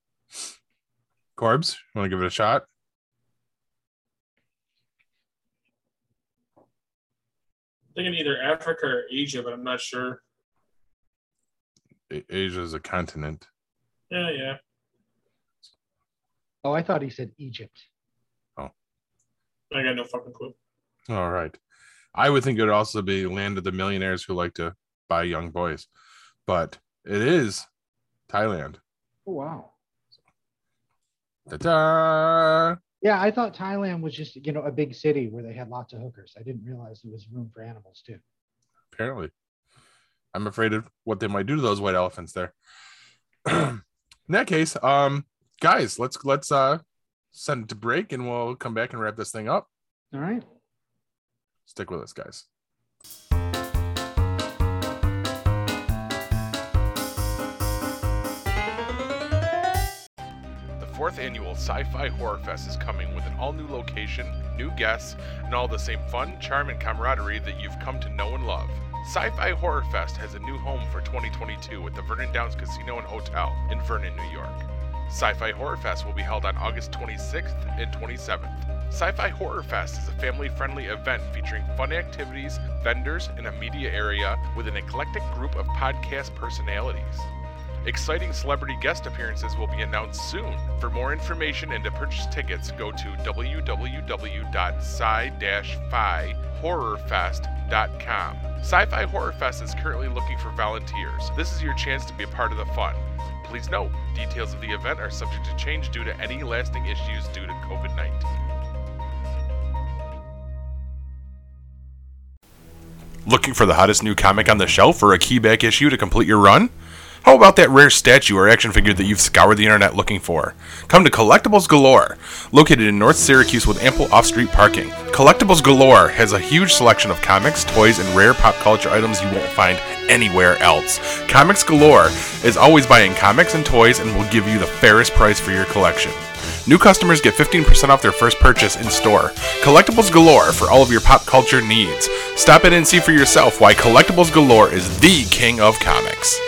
Corbs, you want to give it a shot? I'm thinking either Africa or Asia, but I'm not sure. Asia is a continent. Yeah, yeah. Oh, I thought he said Egypt. I got no fucking clue. All right. I would think it would also be land of the millionaires who like to buy young boys, but it is Thailand. Oh, wow. Ta-da! Yeah, I thought Thailand was just, you know, a big city where they had lots of hookers. I didn't realize there was room for animals too. Apparently, I'm afraid of what they might do to those white elephants there. In that case, um, guys, let's let's uh send it to break, and we'll come back and wrap this thing up. All right. Stick with us, guys. The fourth annual Sci Fi Horror Fest is coming with an all new location, new guests, and all the same fun, charm, and camaraderie that you've come to know and love. Sci Fi Horror Fest has a new home for 2022 at the Vernon Downs Casino and Hotel in Vernon, New York. Sci Fi Horror Fest will be held on August 26th and 27th. Sci Fi Horror Fest is a family friendly event featuring fun activities, vendors, and a media area with an eclectic group of podcast personalities. Exciting celebrity guest appearances will be announced soon. For more information and to purchase tickets, go to www.sci-fi-horrorfest.com. Sci-Fi Horror Fest is currently looking for volunteers. This is your chance to be a part of the fun. Please note, details of the event are subject to change due to any lasting issues due to COVID-19. Looking for the hottest new comic on the shelf or a key back issue to complete your run? How about that rare statue or action figure that you've scoured the internet looking for? Come to Collectibles Galore, located in North Syracuse with ample off street parking. Collectibles Galore has a huge selection of comics, toys, and rare pop culture items you won't find anywhere else. Comics Galore is always buying comics and toys and will give you the fairest price for your collection. New customers get 15% off their first purchase in store. Collectibles Galore for all of your pop culture needs. Stop in and see for yourself why Collectibles Galore is the king of comics.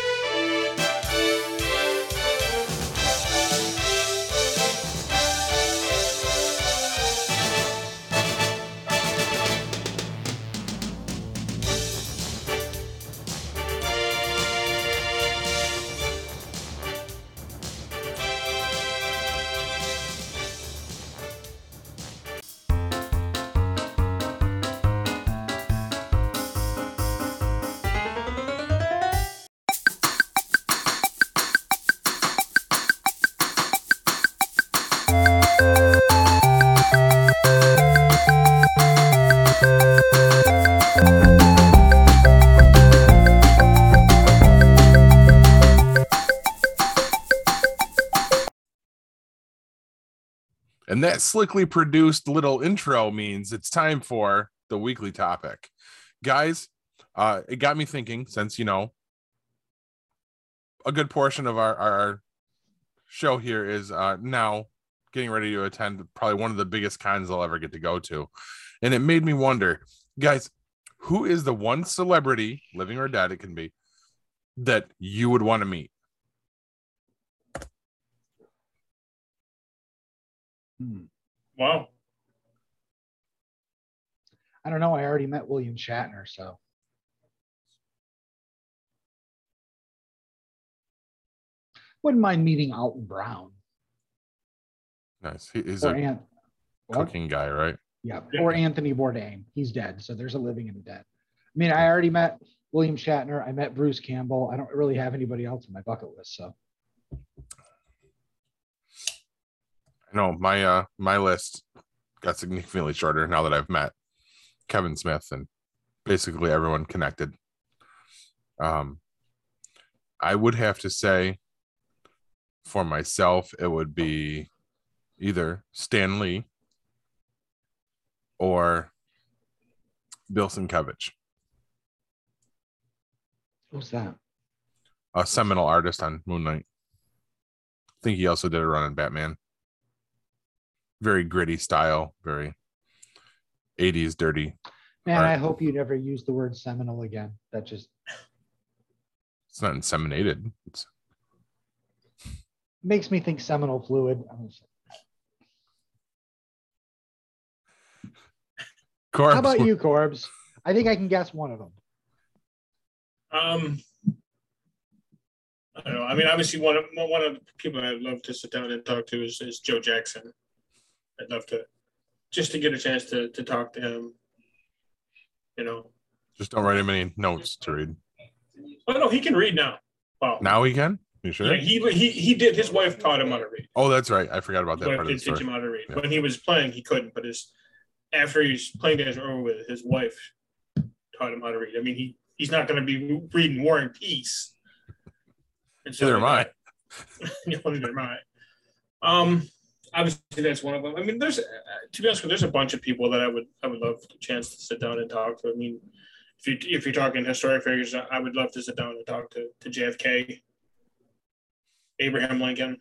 And that slickly produced little intro means it's time for the weekly topic. Guys, uh, it got me thinking since, you know, a good portion of our, our show here is uh, now getting ready to attend probably one of the biggest cons I'll ever get to go to. And it made me wonder, guys, who is the one celebrity, living or dead, it can be, that you would want to meet? Hmm. Wow. I don't know. I already met William Shatner, so wouldn't mind meeting Alton Brown Nice. He, he's or a Ant. what? cooking guy, right? Yeah, Yeah. or Anthony Bourdain. He's dead, so there's a living and a dead. I mean, I already met William Shatner. I met Bruce Campbell. I don't really have anybody else on my bucket list. So I know my uh my list got significantly shorter now that I've met Kevin Smith and basically everyone connected. Um I would have to say for myself it would be either Stan Lee or Bill Sienkiewicz, who's that? a seminal artist on Moon Knight. I think he also did a run on Batman. Very gritty style, very 80s dirty. Man, Alright. I hope you never use the word seminal again. That just It's not inseminated. It's makes me think seminal fluid. Corbs, How about you, Corbs? I think I can guess one of them. Um, I don't know. I mean, obviously, one of one of the people I'd love to sit down and talk to is, is Joe Jackson. I'd love to just to get a chance to to talk to him. You know, Just don't write him any notes to read. oh no, he can read now. Wow. Now he can? You sure? Yeah, he he he did. His wife taught him how to read. Oh, that's right. I forgot about His that part of the did teach story. him how to read. Yeah. When he was playing, he couldn't. But his after he's playing days were over with, his wife taught him how to read. I mean, he he's not going to be reading War and Peace. And so Neither am I. Neither am I. Um, obviously that's one of them. I mean, there's uh, to be honest there's a bunch of people that I would I would love a chance to sit down and talk to. I mean, if you if you're talking historic figures, I would love to sit down and talk to to JFK, Abraham Lincoln,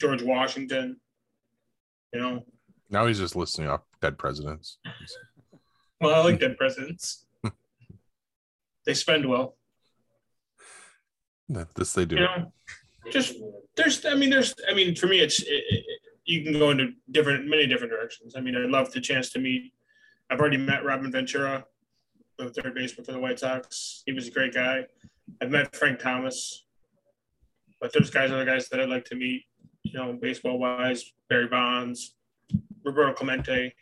George Washington. You know, Now he's just listening up dead presidents. well, I like dead presidents. they spend well. This they do. you know just there's i mean there's i mean for me it's it, it, you can go into different many different directions. I mean i'd love the chance to meet i've already met robin ventura the third baseman for the white sox. He was a great guy. I've met frank thomas but those guys are the guys that i'd like to meet you know baseball wise barry bonds roberto clemente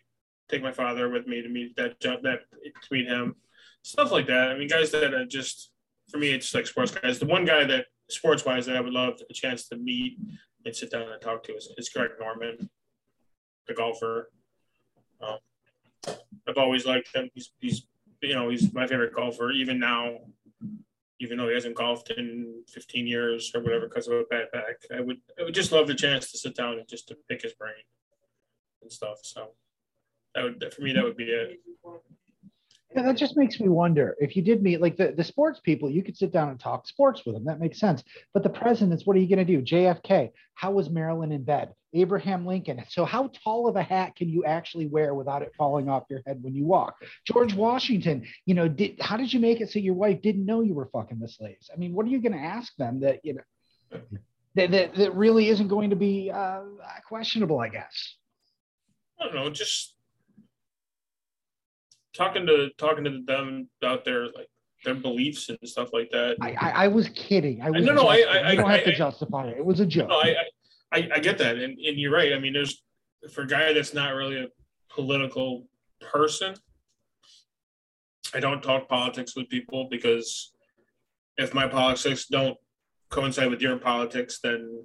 take my father with me to meet that that to meet him. Stuff like that. I mean guys that just for me, it's like sports guys. The one guy that sports wise that I would love a chance to meet and sit down and talk to is, is Greg Norman, the golfer. Um, I've always liked him. He's, he's, you know, he's my favorite golfer. Even now, even though he hasn't golfed in 15 years or whatever because of a bad back. I would I would just love the chance to sit down and just to pick his brain and stuff. So that would for me that would be it. That just makes me wonder if you did meet like the, the sports people, you could sit down and talk sports with them. That makes sense. But the presidents, what are you going to do? JFK, how was Marilyn in bed? Abraham Lincoln. So, how tall of a hat can you actually wear without it falling off your head when you walk? George Washington, you know, did how did you make it so your wife didn't know you were fucking the slaves? I mean, what are you going to ask them that, you know, that, that, that really isn't going to be uh, questionable, I guess? I don't know, just talking to talking to them about their like their beliefs and stuff like that. I, I, I was kidding. I was no, no, I. I, you don't I, have to justify it. It was a joke. No, I, I I get that, and and you're right. I mean, there's for a guy that's not really a political person. I don't talk politics with people because if my politics don't coincide with your politics, then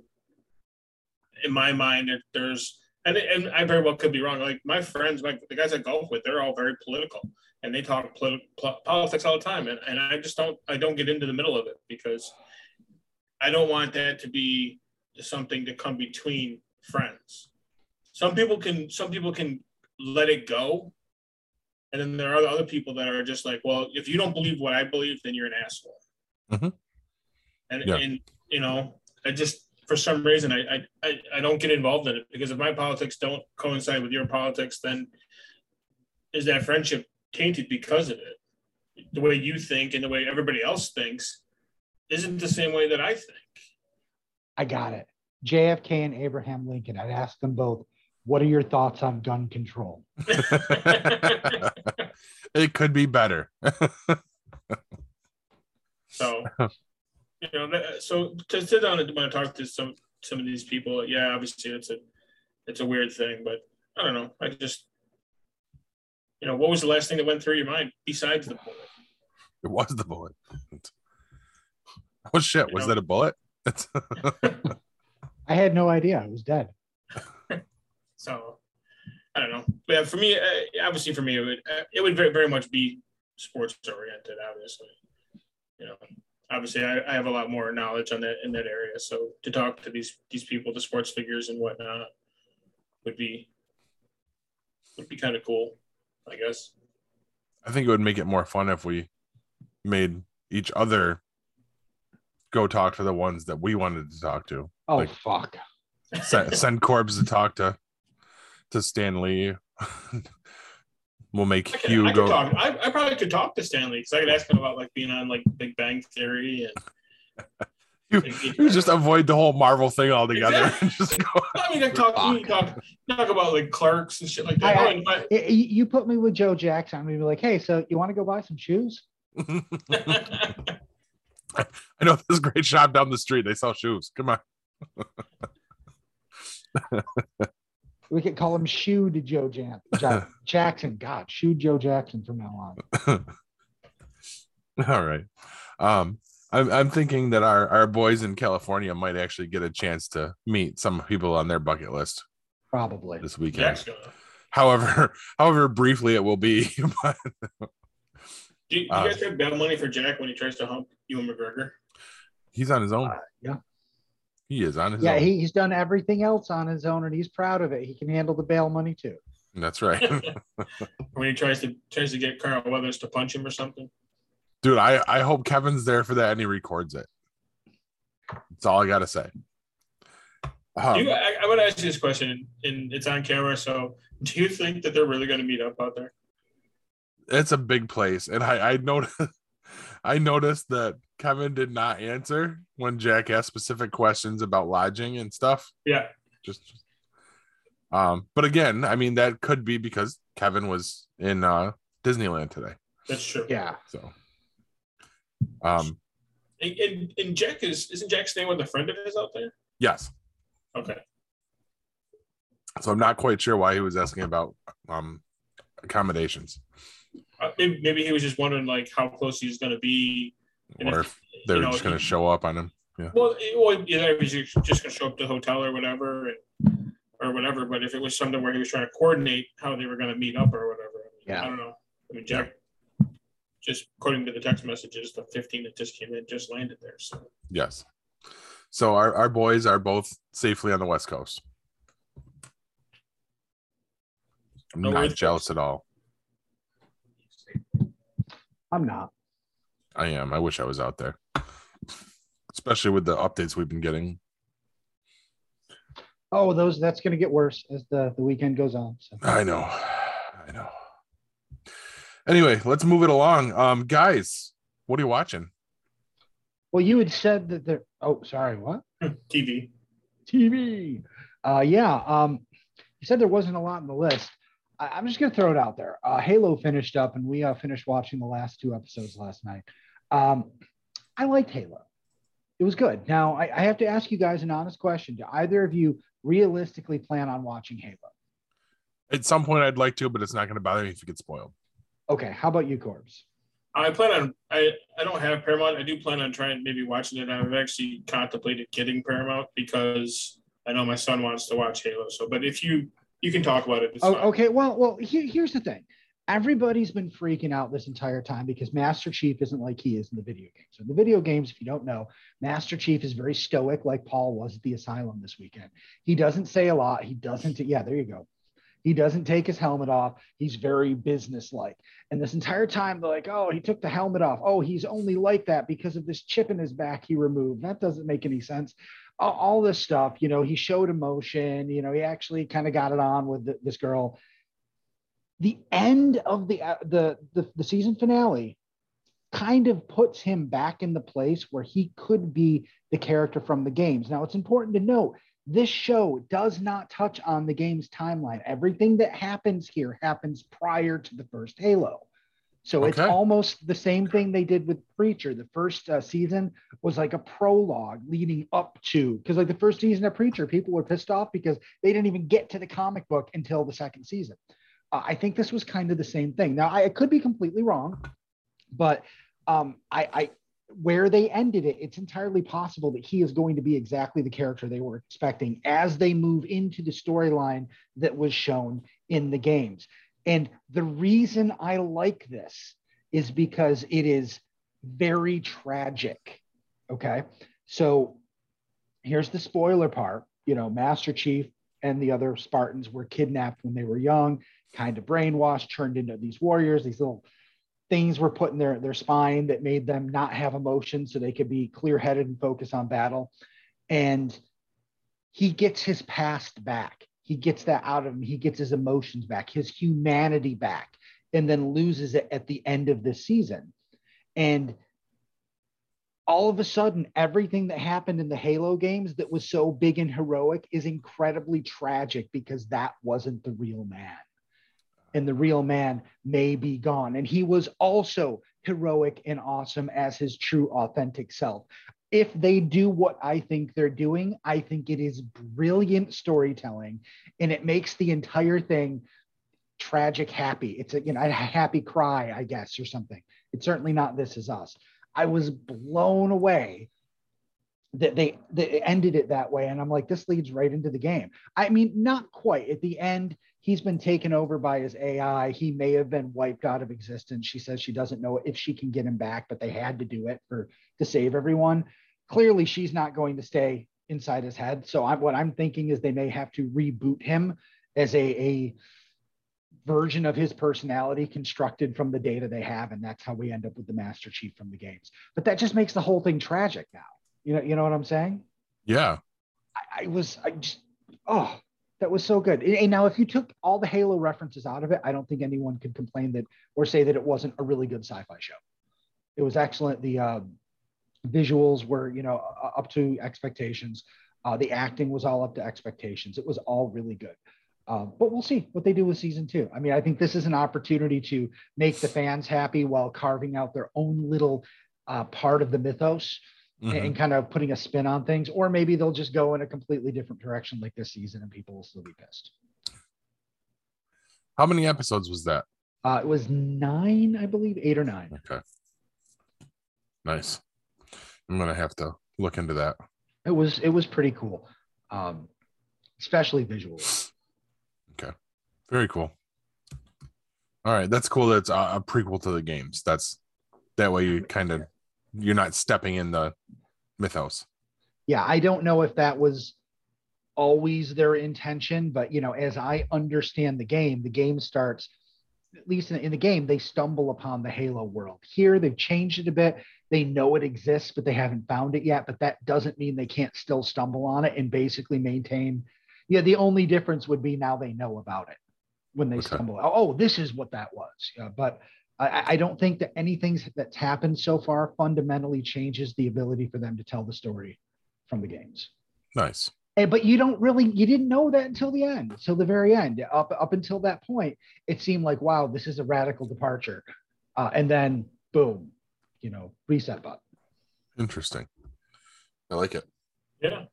in my mind, if there's and and I very well could be wrong. Like my friends, like the guys I golf with, they're all very political and they talk politi- pol- politics all the time, and, and I just don't I don't get into the middle of it because I don't want that to be something to come between friends. Some people can some people can let it go. And then there are other people that are just like, well, if you don't believe what I believe, then you're an asshole. Mhm. And Yeah. and you know, I just for some reason I, I I I don't get involved in it because if my politics don't coincide with your politics, then is that friendship tainted because of it? The way you think and the way everybody else thinks isn't the same way that I think. I got it. JFK and Abraham Lincoln. I'd ask them both, what are your thoughts on gun control? it could be better. So, you know, so to sit down and want to talk to some some of these people, yeah, obviously it's a it's a weird thing, but I don't know. I just, you know, what was the last thing that went through your mind besides the bullet? It was the bullet. Oh shit! You Was know? that a bullet? I had no idea. I was dead. So, I don't know. But yeah, for me, uh, obviously, for me, it would uh, it would very very much be sports oriented. Obviously, you know, obviously, I, I have a lot more knowledge on that in that area. So to talk to these these people, the sports figures and whatnot, would be would be kind of cool, I guess. I think it would make it more fun if we made each other go talk to the ones that we wanted to talk to. Oh Like- fuck. Send, send Corbs to talk to to Stan Lee. we'll make I, could, Hugh I, could go. talk, I, I probably could talk to Stan Lee because I could ask him about like being on like Big Bang Theory and You, you just avoid the whole Marvel thing altogether and just go. I mean, I talk, you talk talk about like clerks and shit like that. I- and my- Y- y- You put me with Joe Jackson. I'm gonna be like, hey, so you want to go buy some shoes? I know this great shop down the street. They sell shoes. Come on. We could call him Shoe to Joe Jan- Jackson. God, Shoe Joe Jackson from now on. All right. Um, I'm, I'm thinking that our, our boys in California might actually get a chance to meet some people on their bucket list Probably. this weekend. Jack's. However, however briefly it will be. but Do you, you Uh, guys have bail money for Jack when he tries to hump Ewan McGregor? he's on his own. Uh, yeah. He is on his Yeah, own. he, he's done everything else on his own, and he's proud of it. He can handle the bail money too. That's right. when he tries to tries to get Carl Weathers to punch him or something. Dude, I, I hope Kevin's there for that and he records it. That's all I got to say. Um, you, I, I want to ask you this question, and it's on camera. So, do you think that they're really going to meet up out there? it's a big place and i i noticed i noticed that kevin did not answer when jack asked specific questions about lodging and stuff Yeah, just um but again i mean that could be because kevin was in uh disneyland today that's true. Yeah. so um And, and, and Jack is isn't Jack staying with a friend of his out there? yes Okay. so i'm not quite sure why he was asking about um accommodations Uh, maybe, maybe he was just wondering like how close he's going to be. and or if they're know, just going to show up on him Well, it, well, either if he's just going to show up to the hotel or whatever, and, or whatever. But if it was something where he was trying to coordinate how they were going to meet up or whatever, I, mean, Yeah. I don't know. I mean, Jack, just according to the text messages, the 15 that just came in just landed there. So Yes. So our, our boys are both safely on the West Coast. I'm No not jealous at all. I'm not. I am. I wish I was out there. Especially with the updates we've been getting. Oh, those that's going to get worse as the the weekend goes on. So I know. I know. Anyway, let's move it along. Um, guys, what are you watching? well, you had said that there. Oh, sorry. What? TV. TV. Uh, yeah. Um, you said there wasn't a lot on the list. I, I'm just gonna throw it out there. Uh, Halo finished up, and we uh, finished watching the last two episodes last night. Um, I liked Halo. It was good. Now I, I have to ask you guys an honest question. Do either of you realistically plan on watching Halo? At some point, I'd like to, but it's not going to bother me if it gets spoiled. Okay. How about you, Corbs? I plan on I I don't have Paramount. I do plan on trying maybe watching it. I've actually contemplated getting Paramount because I know my son wants to watch Halo. So, but if you you can talk about it. It's Oh, fine. okay. Well, well, here, here's the thing. Everybody's been freaking out this entire time because Master Chief isn't like he is in the video games. So in the video games, if you don't know, Master Chief is very stoic, like Paul was at the asylum this weekend. He doesn't say a lot. He doesn't. Yeah, there you go. He doesn't take his helmet off. He's very businesslike. And this entire time, they're like, oh, he took the helmet off. Oh, he's only like that because of this chip in his back he removed. That doesn't make any sense. All, all this stuff, you know, he showed emotion. You know, he actually kind of got it on with th- this girl. The end of the, uh, the the the season finale kind of puts him back in the place where he could be the character from the games. Now, it's important to note this show does not touch on the game's timeline. Everything that happens here happens prior to the first Halo. So it's almost the same thing they did with Preacher. The first uh, season was like a prologue leading up to, because like the first season of Preacher, people were pissed off because they didn't even get to the comic book until the second season. Uh, I think this was kind of the same thing. Now, I, I could be completely wrong, but um, I, I where they ended it, it's entirely possible that he is going to be exactly the character they were expecting as they move into the storyline that was shown in the games. And the reason I like this is because it is very tragic. Okay. So here's the spoiler part. You know, Master Chief and the other Spartans were kidnapped when they were young, kind of brainwashed, turned into these warriors, these little things were put in their, their spine that made them not have emotion so they could be clear headed and focus on battle. And he gets his past back. He gets that out of him. He gets his emotions back, his humanity back, and then loses it at the end of the season. And all of a sudden, everything that happened in the Halo games that was so big and heroic is incredibly tragic because that wasn't the real man and the real man may be gone. And he was also heroic and awesome as his true, authentic self. If they do what I think they're doing, I think it is brilliant storytelling and it makes the entire thing tragic happy. It's a you know a happy cry, I guess, or something. It's certainly not this is us. I was blown away that they they ended it that way. And I'm like, this leads right into the game. I mean, not quite. At the end, he's been taken over by his AI. He may have been wiped out of existence. She says she doesn't know if she can get him back, but they had to do it for to save everyone. Clearly, she's not going to stay inside his head. So I'm, what I'm thinking is they may have to reboot him as a, a version of his personality constructed from the data they have, and that's how we end up with the Master Chief from the games. But that just makes the whole thing tragic now. You know, you know what I'm saying? Yeah. I, I was, I just, oh, that was so good. And now, if you took all the Halo references out of it, I don't think anyone could complain that or say that it wasn't a really good sci-fi show. It was excellent. The uh, visuals were, you know, up to expectations. Uh, the acting was all up to expectations. It was all really good. Uh, but we'll see what they do with season two. I mean, I think this is an opportunity to make the fans happy while carving out their own little uh, part of the mythos Mhm. and kind of putting a spin on things, or maybe they'll just go in a completely different direction like this season and people will still be pissed. How many episodes was that? Uh, it was nine, I believe, eight or nine. Okay. Nice. I'm gonna have to look into that. It was it was pretty cool, um, especially visuals. Okay, very cool. All right, that's cool. That's a prequel to the games. That's That way you kind of you're not stepping in the mythos. yeah, I don't know if that was always their intention, but you know, as I understand the game, the game starts at least in, in the game, they stumble upon the Halo world. Here, they've changed it a bit. They know it exists, but they haven't found it yet. But that doesn't mean they can't still stumble on it and basically maintain. Yeah, the only difference would be now they know about it when they Okay. stumble. Oh, oh, this is what that was. Yeah, but I- I, I don't think that anything that's happened so far fundamentally changes the ability for them to tell the story from the games. Nice. Eh, but you don't really you didn't know that until the end until the very end up up until that point it seemed like wow this is a radical departure uh, and then boom you know reset button Interesting. I like it. Yeah.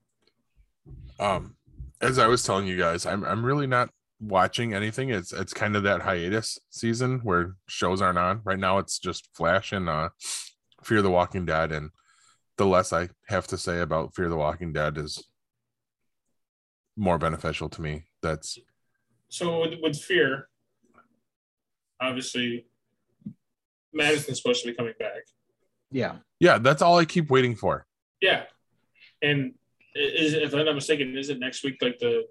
Um, as I was telling you guys, I'm I'm really not watching anything. It's it's kind of that hiatus season where shows aren't on. Right now it's just Flash and uh Fear the Walking Dead. And the less I have to say about Fear the Walking Dead is more beneficial to me. That's So with, with fear, obviously, Madison's supposed to be coming back. yeah yeah, that's all I keep waiting for. Yeah, and is if I'm not mistaken, is it next week like the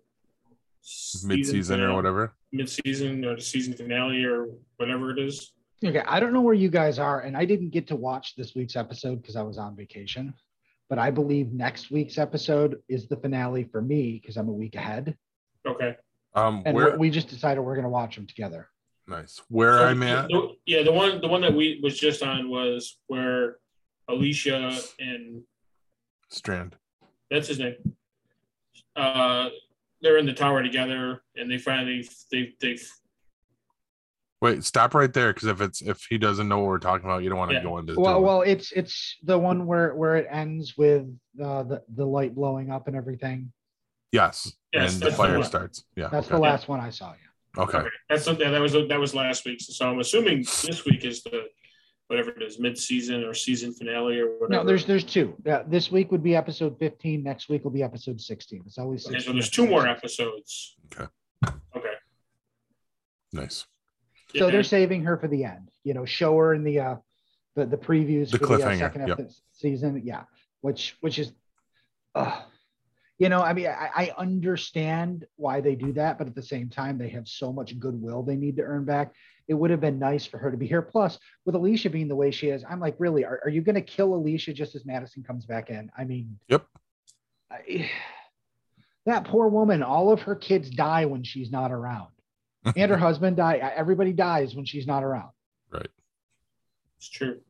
Mid season or whatever. Mid season or the season finale or whatever it is. okay i don't know where you guys are and i didn't get to watch this week's episode because i was on vacation but i believe next week's episode is the finale for me because i'm a week ahead Okay. Um and where we we just decided we're going to watch them together nice. Where So, I'm at. the- yeah, the one the one that we was just on was where Alicia and Strand. that's his name. Uh, they're in the tower together, and they finally they they Wait, stop right there because if it's if he doesn't know what we're talking about, you don't want to Yeah. go into well well it's it's the one where where it ends with uh, the the light blowing up and everything yes, Yes, and the that's the fire starts. Yeah. that's okay. the last one i saw yeah okay. Okay, that's something that was that was last week. So I'm assuming this week is the whatever it is, mid season or season finale or whatever. No, there's there's two. Yeah, this week would be episode 15. Next week will be episode 16. It's always okay, so there's two more episodes. episodes. Okay. Okay. Nice. So Yeah, they're saving her for the end. You know, show her in the uh the the previews The for the uh, cliffhanger, second yep. epi- season. Yeah, which which is, uh, you know, I mean, I, I understand why they do that, but at the same time, they have so much goodwill they need to earn back. It would have been nice for her to be here. Plus, with Alicia being the way she is, I'm like, really, are, are you going to kill Alicia just as Madison comes back in? I mean, Yep. I, that poor woman, all of her kids die when she's not around. And her husband die. Everybody dies when she's not around. Right. It's true.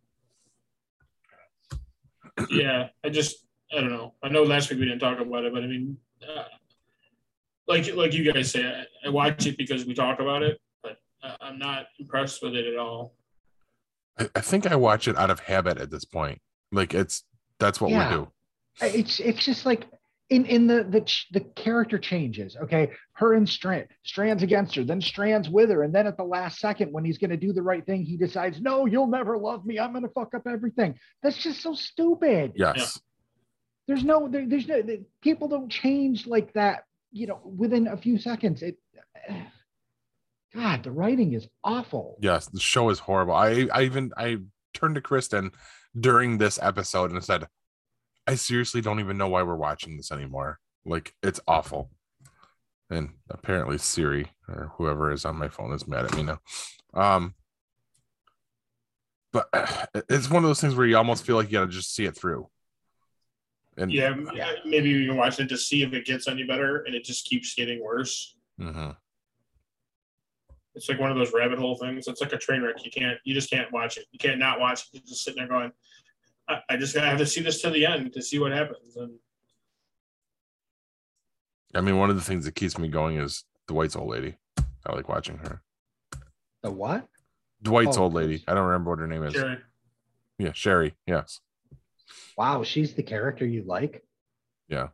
yeah, I just I don't know. I know last week we didn't talk about it, but I mean, uh, like like you guys say, I, I watch it because we talk about it, but I'm not impressed with it at all. I, I think I watch it out of habit at this point. Like it's that's what Yeah. we do. It's it's just like in in the the the character changes. Okay, her and Strand Strand's against her, then Strand's with her, and then at the last second when he's going to do the right thing, he decides, no, you'll never love me. I'm going to fuck up everything. That's just so stupid. Yes. There's no there, there's no people don't change like that. You know, within a few seconds. It. God, the writing is awful. Yes. The show is horrible. I I even I turned to Kristen during this episode and said, I seriously don't even know why we're watching this anymore. Like it's awful. And apparently Siri or whoever is on my phone is mad at me now. Um but it's one of those things where you almost feel like you gotta just see it through. And Yeah, maybe you can watch it to see if it gets any better, and it just keeps getting worse. Mhm. It's like one of those rabbit hole things. It's like a train wreck. You can't, you just can't watch it. You can't not watch it. You're just sitting there going, I, I just gotta have to see this to the end to see what happens. And I mean, one of the things that keeps me going is Dwight's old lady. I like watching her. The what? Dwight's Oh, old lady. I don't remember what her name is. Sherry, Yeah, Sherry. Yes. Wow, she's the character you like. Yeah.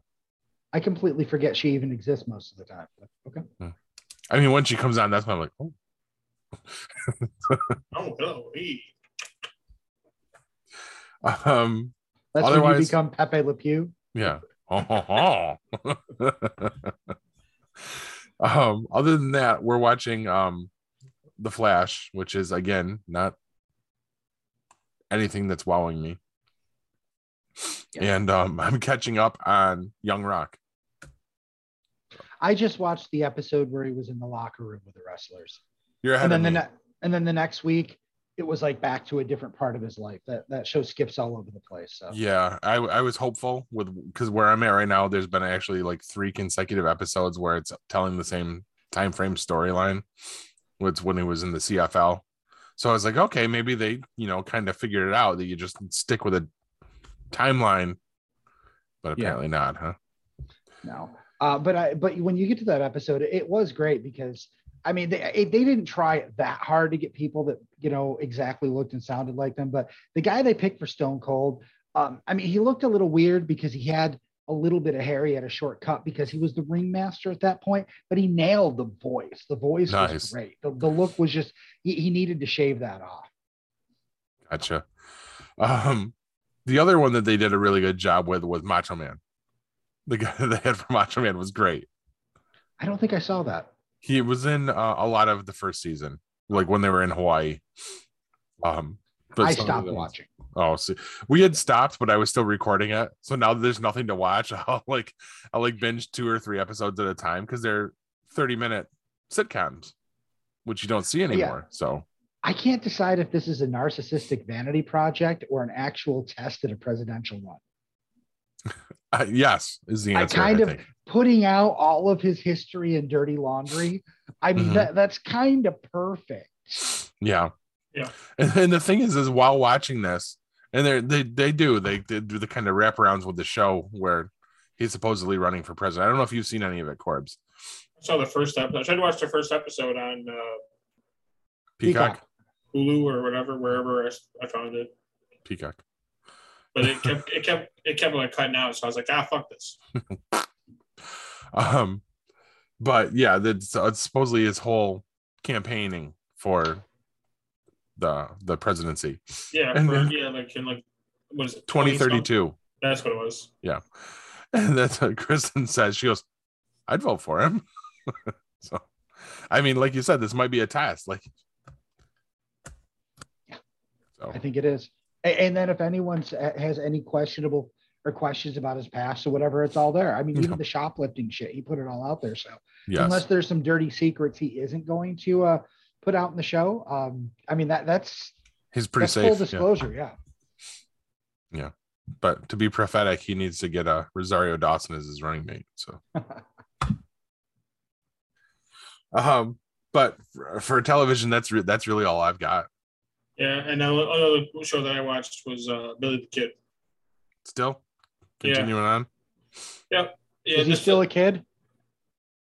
I completely forget she even exists most of the time. but Okay. I mean, when she comes on, that's when I'm like, oh, oh hello, hey. um, That's when Otherwise- you become Pepe Le Pew. yeah. um, other than that, we're watching um The Flash, which is again not anything that's wowing me. Yeah. And um, I'm catching up on Young Rock. I just watched the episode where he was in the locker room with the wrestlers, You're ahead and then of the me. ne- and then the next week it was like back to a different part of his life. That that show skips all over the place. So Yeah, I I was hopeful with because where I'm at right now, there's been actually like three consecutive episodes where it's telling the same time frame storyline. It's when he was in the CFL. So I was like, okay, maybe they, you know, kind of figured it out that you just stick with a timeline, but Yeah. apparently not, huh? no, uh, but I but when you get to that episode, it was great because I mean they it, they didn't try that hard to get people that you know exactly looked and sounded like them. But the guy they picked for Stone Cold, um, I mean he looked a little weird because he had a little bit of hair. He had a short cut because he was the ringmaster at that point, but he nailed the voice. The voice was great. The, the look was just he, he needed to shave that off. Gotcha. Um, the other one that they did a really good job with was Macho Man. The guy that they had for Macho Man was great. I don't think I saw that. He was in uh, a lot of the first season, like when they were in Hawaii. Um, but I stopped watching. Oh, see, we had stopped, but I was still recording it. So now that there's nothing to watch. I'll like, I'll like binge two or three episodes at a time because they're 30 minute sitcoms, which you don't see anymore. So I can't decide if this is a narcissistic vanity project or an actual test at a presidential run. uh, yes, is the answer. I answer. kind I of- think. Putting out all of his history and dirty laundry. I mean, Mhm. that, that's kind of perfect. Yeah. Yeah. And, and the thing is, is while watching this, and they they they do they, they do the kind of wraparounds with the show where he's supposedly running for president. I don't know if you've seen any of it, Corbs. I saw the first episode. I tried to watch the first episode on uh, Peacock. Peacock. Hulu or whatever, wherever I, I found it. Peacock. But it kept it kept it kept like cutting out. So I was like, ah, fuck this. Um, but yeah, that's uh, supposedly his whole campaigning for the the presidency, Yeah, And for, then- yeah, like in like what is it? 2032. That's what it was. Yeah, and that's what Kristen says. She goes, I'd vote for him. so, I mean, like you said, this might be a test. Like, so I think it is. And then if anyone has any questionable or questions about his past or whatever, it's all there. I mean, Yeah. even the shoplifting shit, he put it all out there. So yes, unless there's some dirty secrets he isn't going to uh, put out in the show, um, I mean that that's he's pretty that's full disclosure, Yeah. disclosure. Yeah. But to be prophetic, he needs to get a Rosario Dawson as his running mate. So, um, but for, for television, that's re- that's really all I've got. Yeah, and another show that I watched was uh, Billy the Kid. Still Yeah. continuing on. Yeah, Is he still a kid?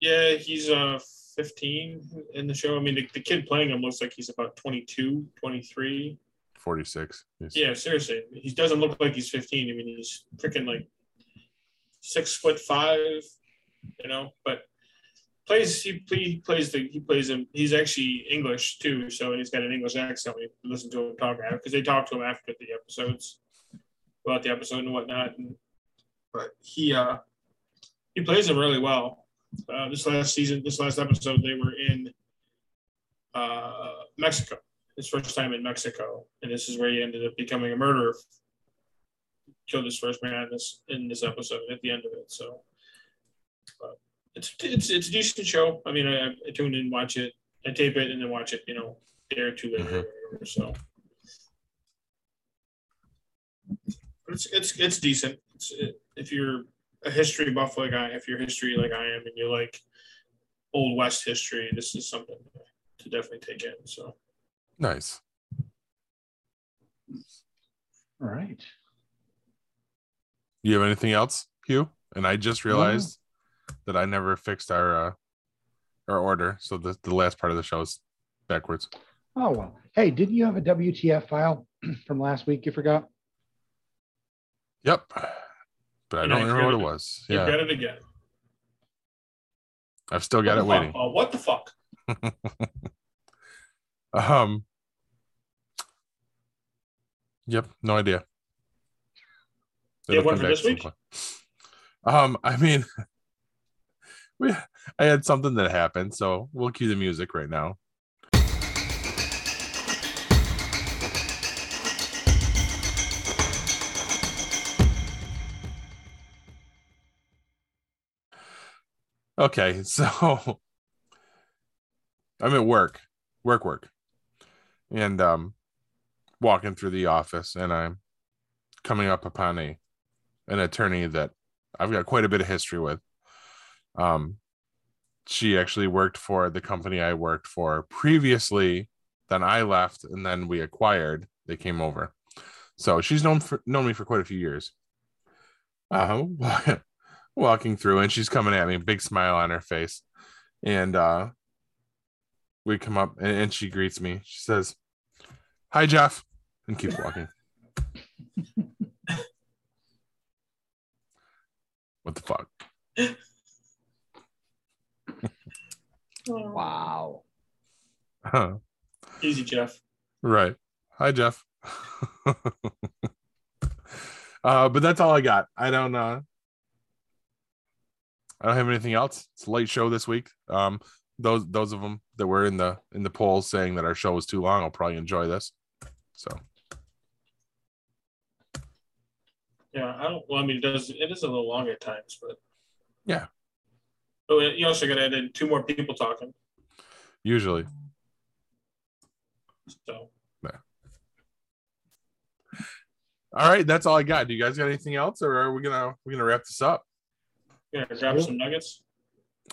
Yeah, he's uh 15 in the show. I mean, the, the kid playing him looks like he's about 22, 23. 46. Yes. Yeah, seriously. He doesn't look like he's 15. I mean, he's freaking like six foot five, you know, but plays he, he plays the he plays him. He's actually English too, so he's got an English accent. We listen to him talk because they talk to him after the episodes about the episode and whatnot. And, but he uh he plays him really well. Uh, this last season, this last episode, they were in uh, Mexico. His first time in Mexico, and this is where he ended up becoming a murderer. Killed his first man in this in this episode at the end of it. So, but it's it's it's a decent show. I mean, I, I tune in, watch it, I tape it, and then watch it. You know, day or two later. Mm-hmm. Or whatever, so, but it's it's it's decent. It's, it, if you're a history buff like I, if you're history like I am, and you like old west history, this is something to definitely take in. So. Nice. All right. You have anything else, Hugh? And I just realized that I never fixed our uh our order, so the the last part of the show is backwards. Oh well. Hey, didn't you have a WTF file from last week? You forgot. Yep. But I And don't I remember what it forgot- was. You Yeah, got it again. I've still got it What the waiting. fuck, Paul? what the fuck? Um. Yep, no idea. You have It'll one come for this week? point. Um, I mean, we, I had something that happened, so we'll cue the music right now. Okay, so I'm at work, work, work, and um, walking through the office, and I'm coming up upon a an attorney that I've got quite a bit of history with. Um, she actually worked for the company I worked for previously. Then I left, and then we acquired. They came over, so she's known for known me for quite a few years. Uh, walking through, and she's coming at me, big smile on her face, and uh, we come up, and, and she greets me. She says, "Hi, Jeff," and keeps walking. what the fuck? Wow. Huh. Easy, Jeff. Right. Hi, Jeff. uh, but that's all I got. I don't uh I don't have anything else. It's a late show this week. Um those those of them that were in the in the polls saying that our show was too long, I'll probably enjoy this. So Yeah, I don't. Well, I mean, it does. It is a little long at times, but Yeah. Oh, you also got to add in two more people talking. usually. So Yeah. All right, that's all I got. Do you guys got anything else or are we gonna we're gonna wrap this up? yeah, Yeah. some nuggets.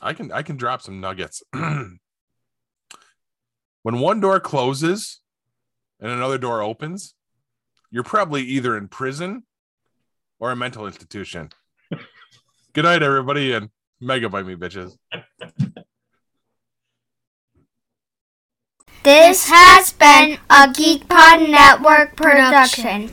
I can I can drop some nuggets. when one door closes and another door opens, you're probably either in prison or a mental institution. Good night, everybody, and mega by me, bitches. This has been a GeekPod Network production.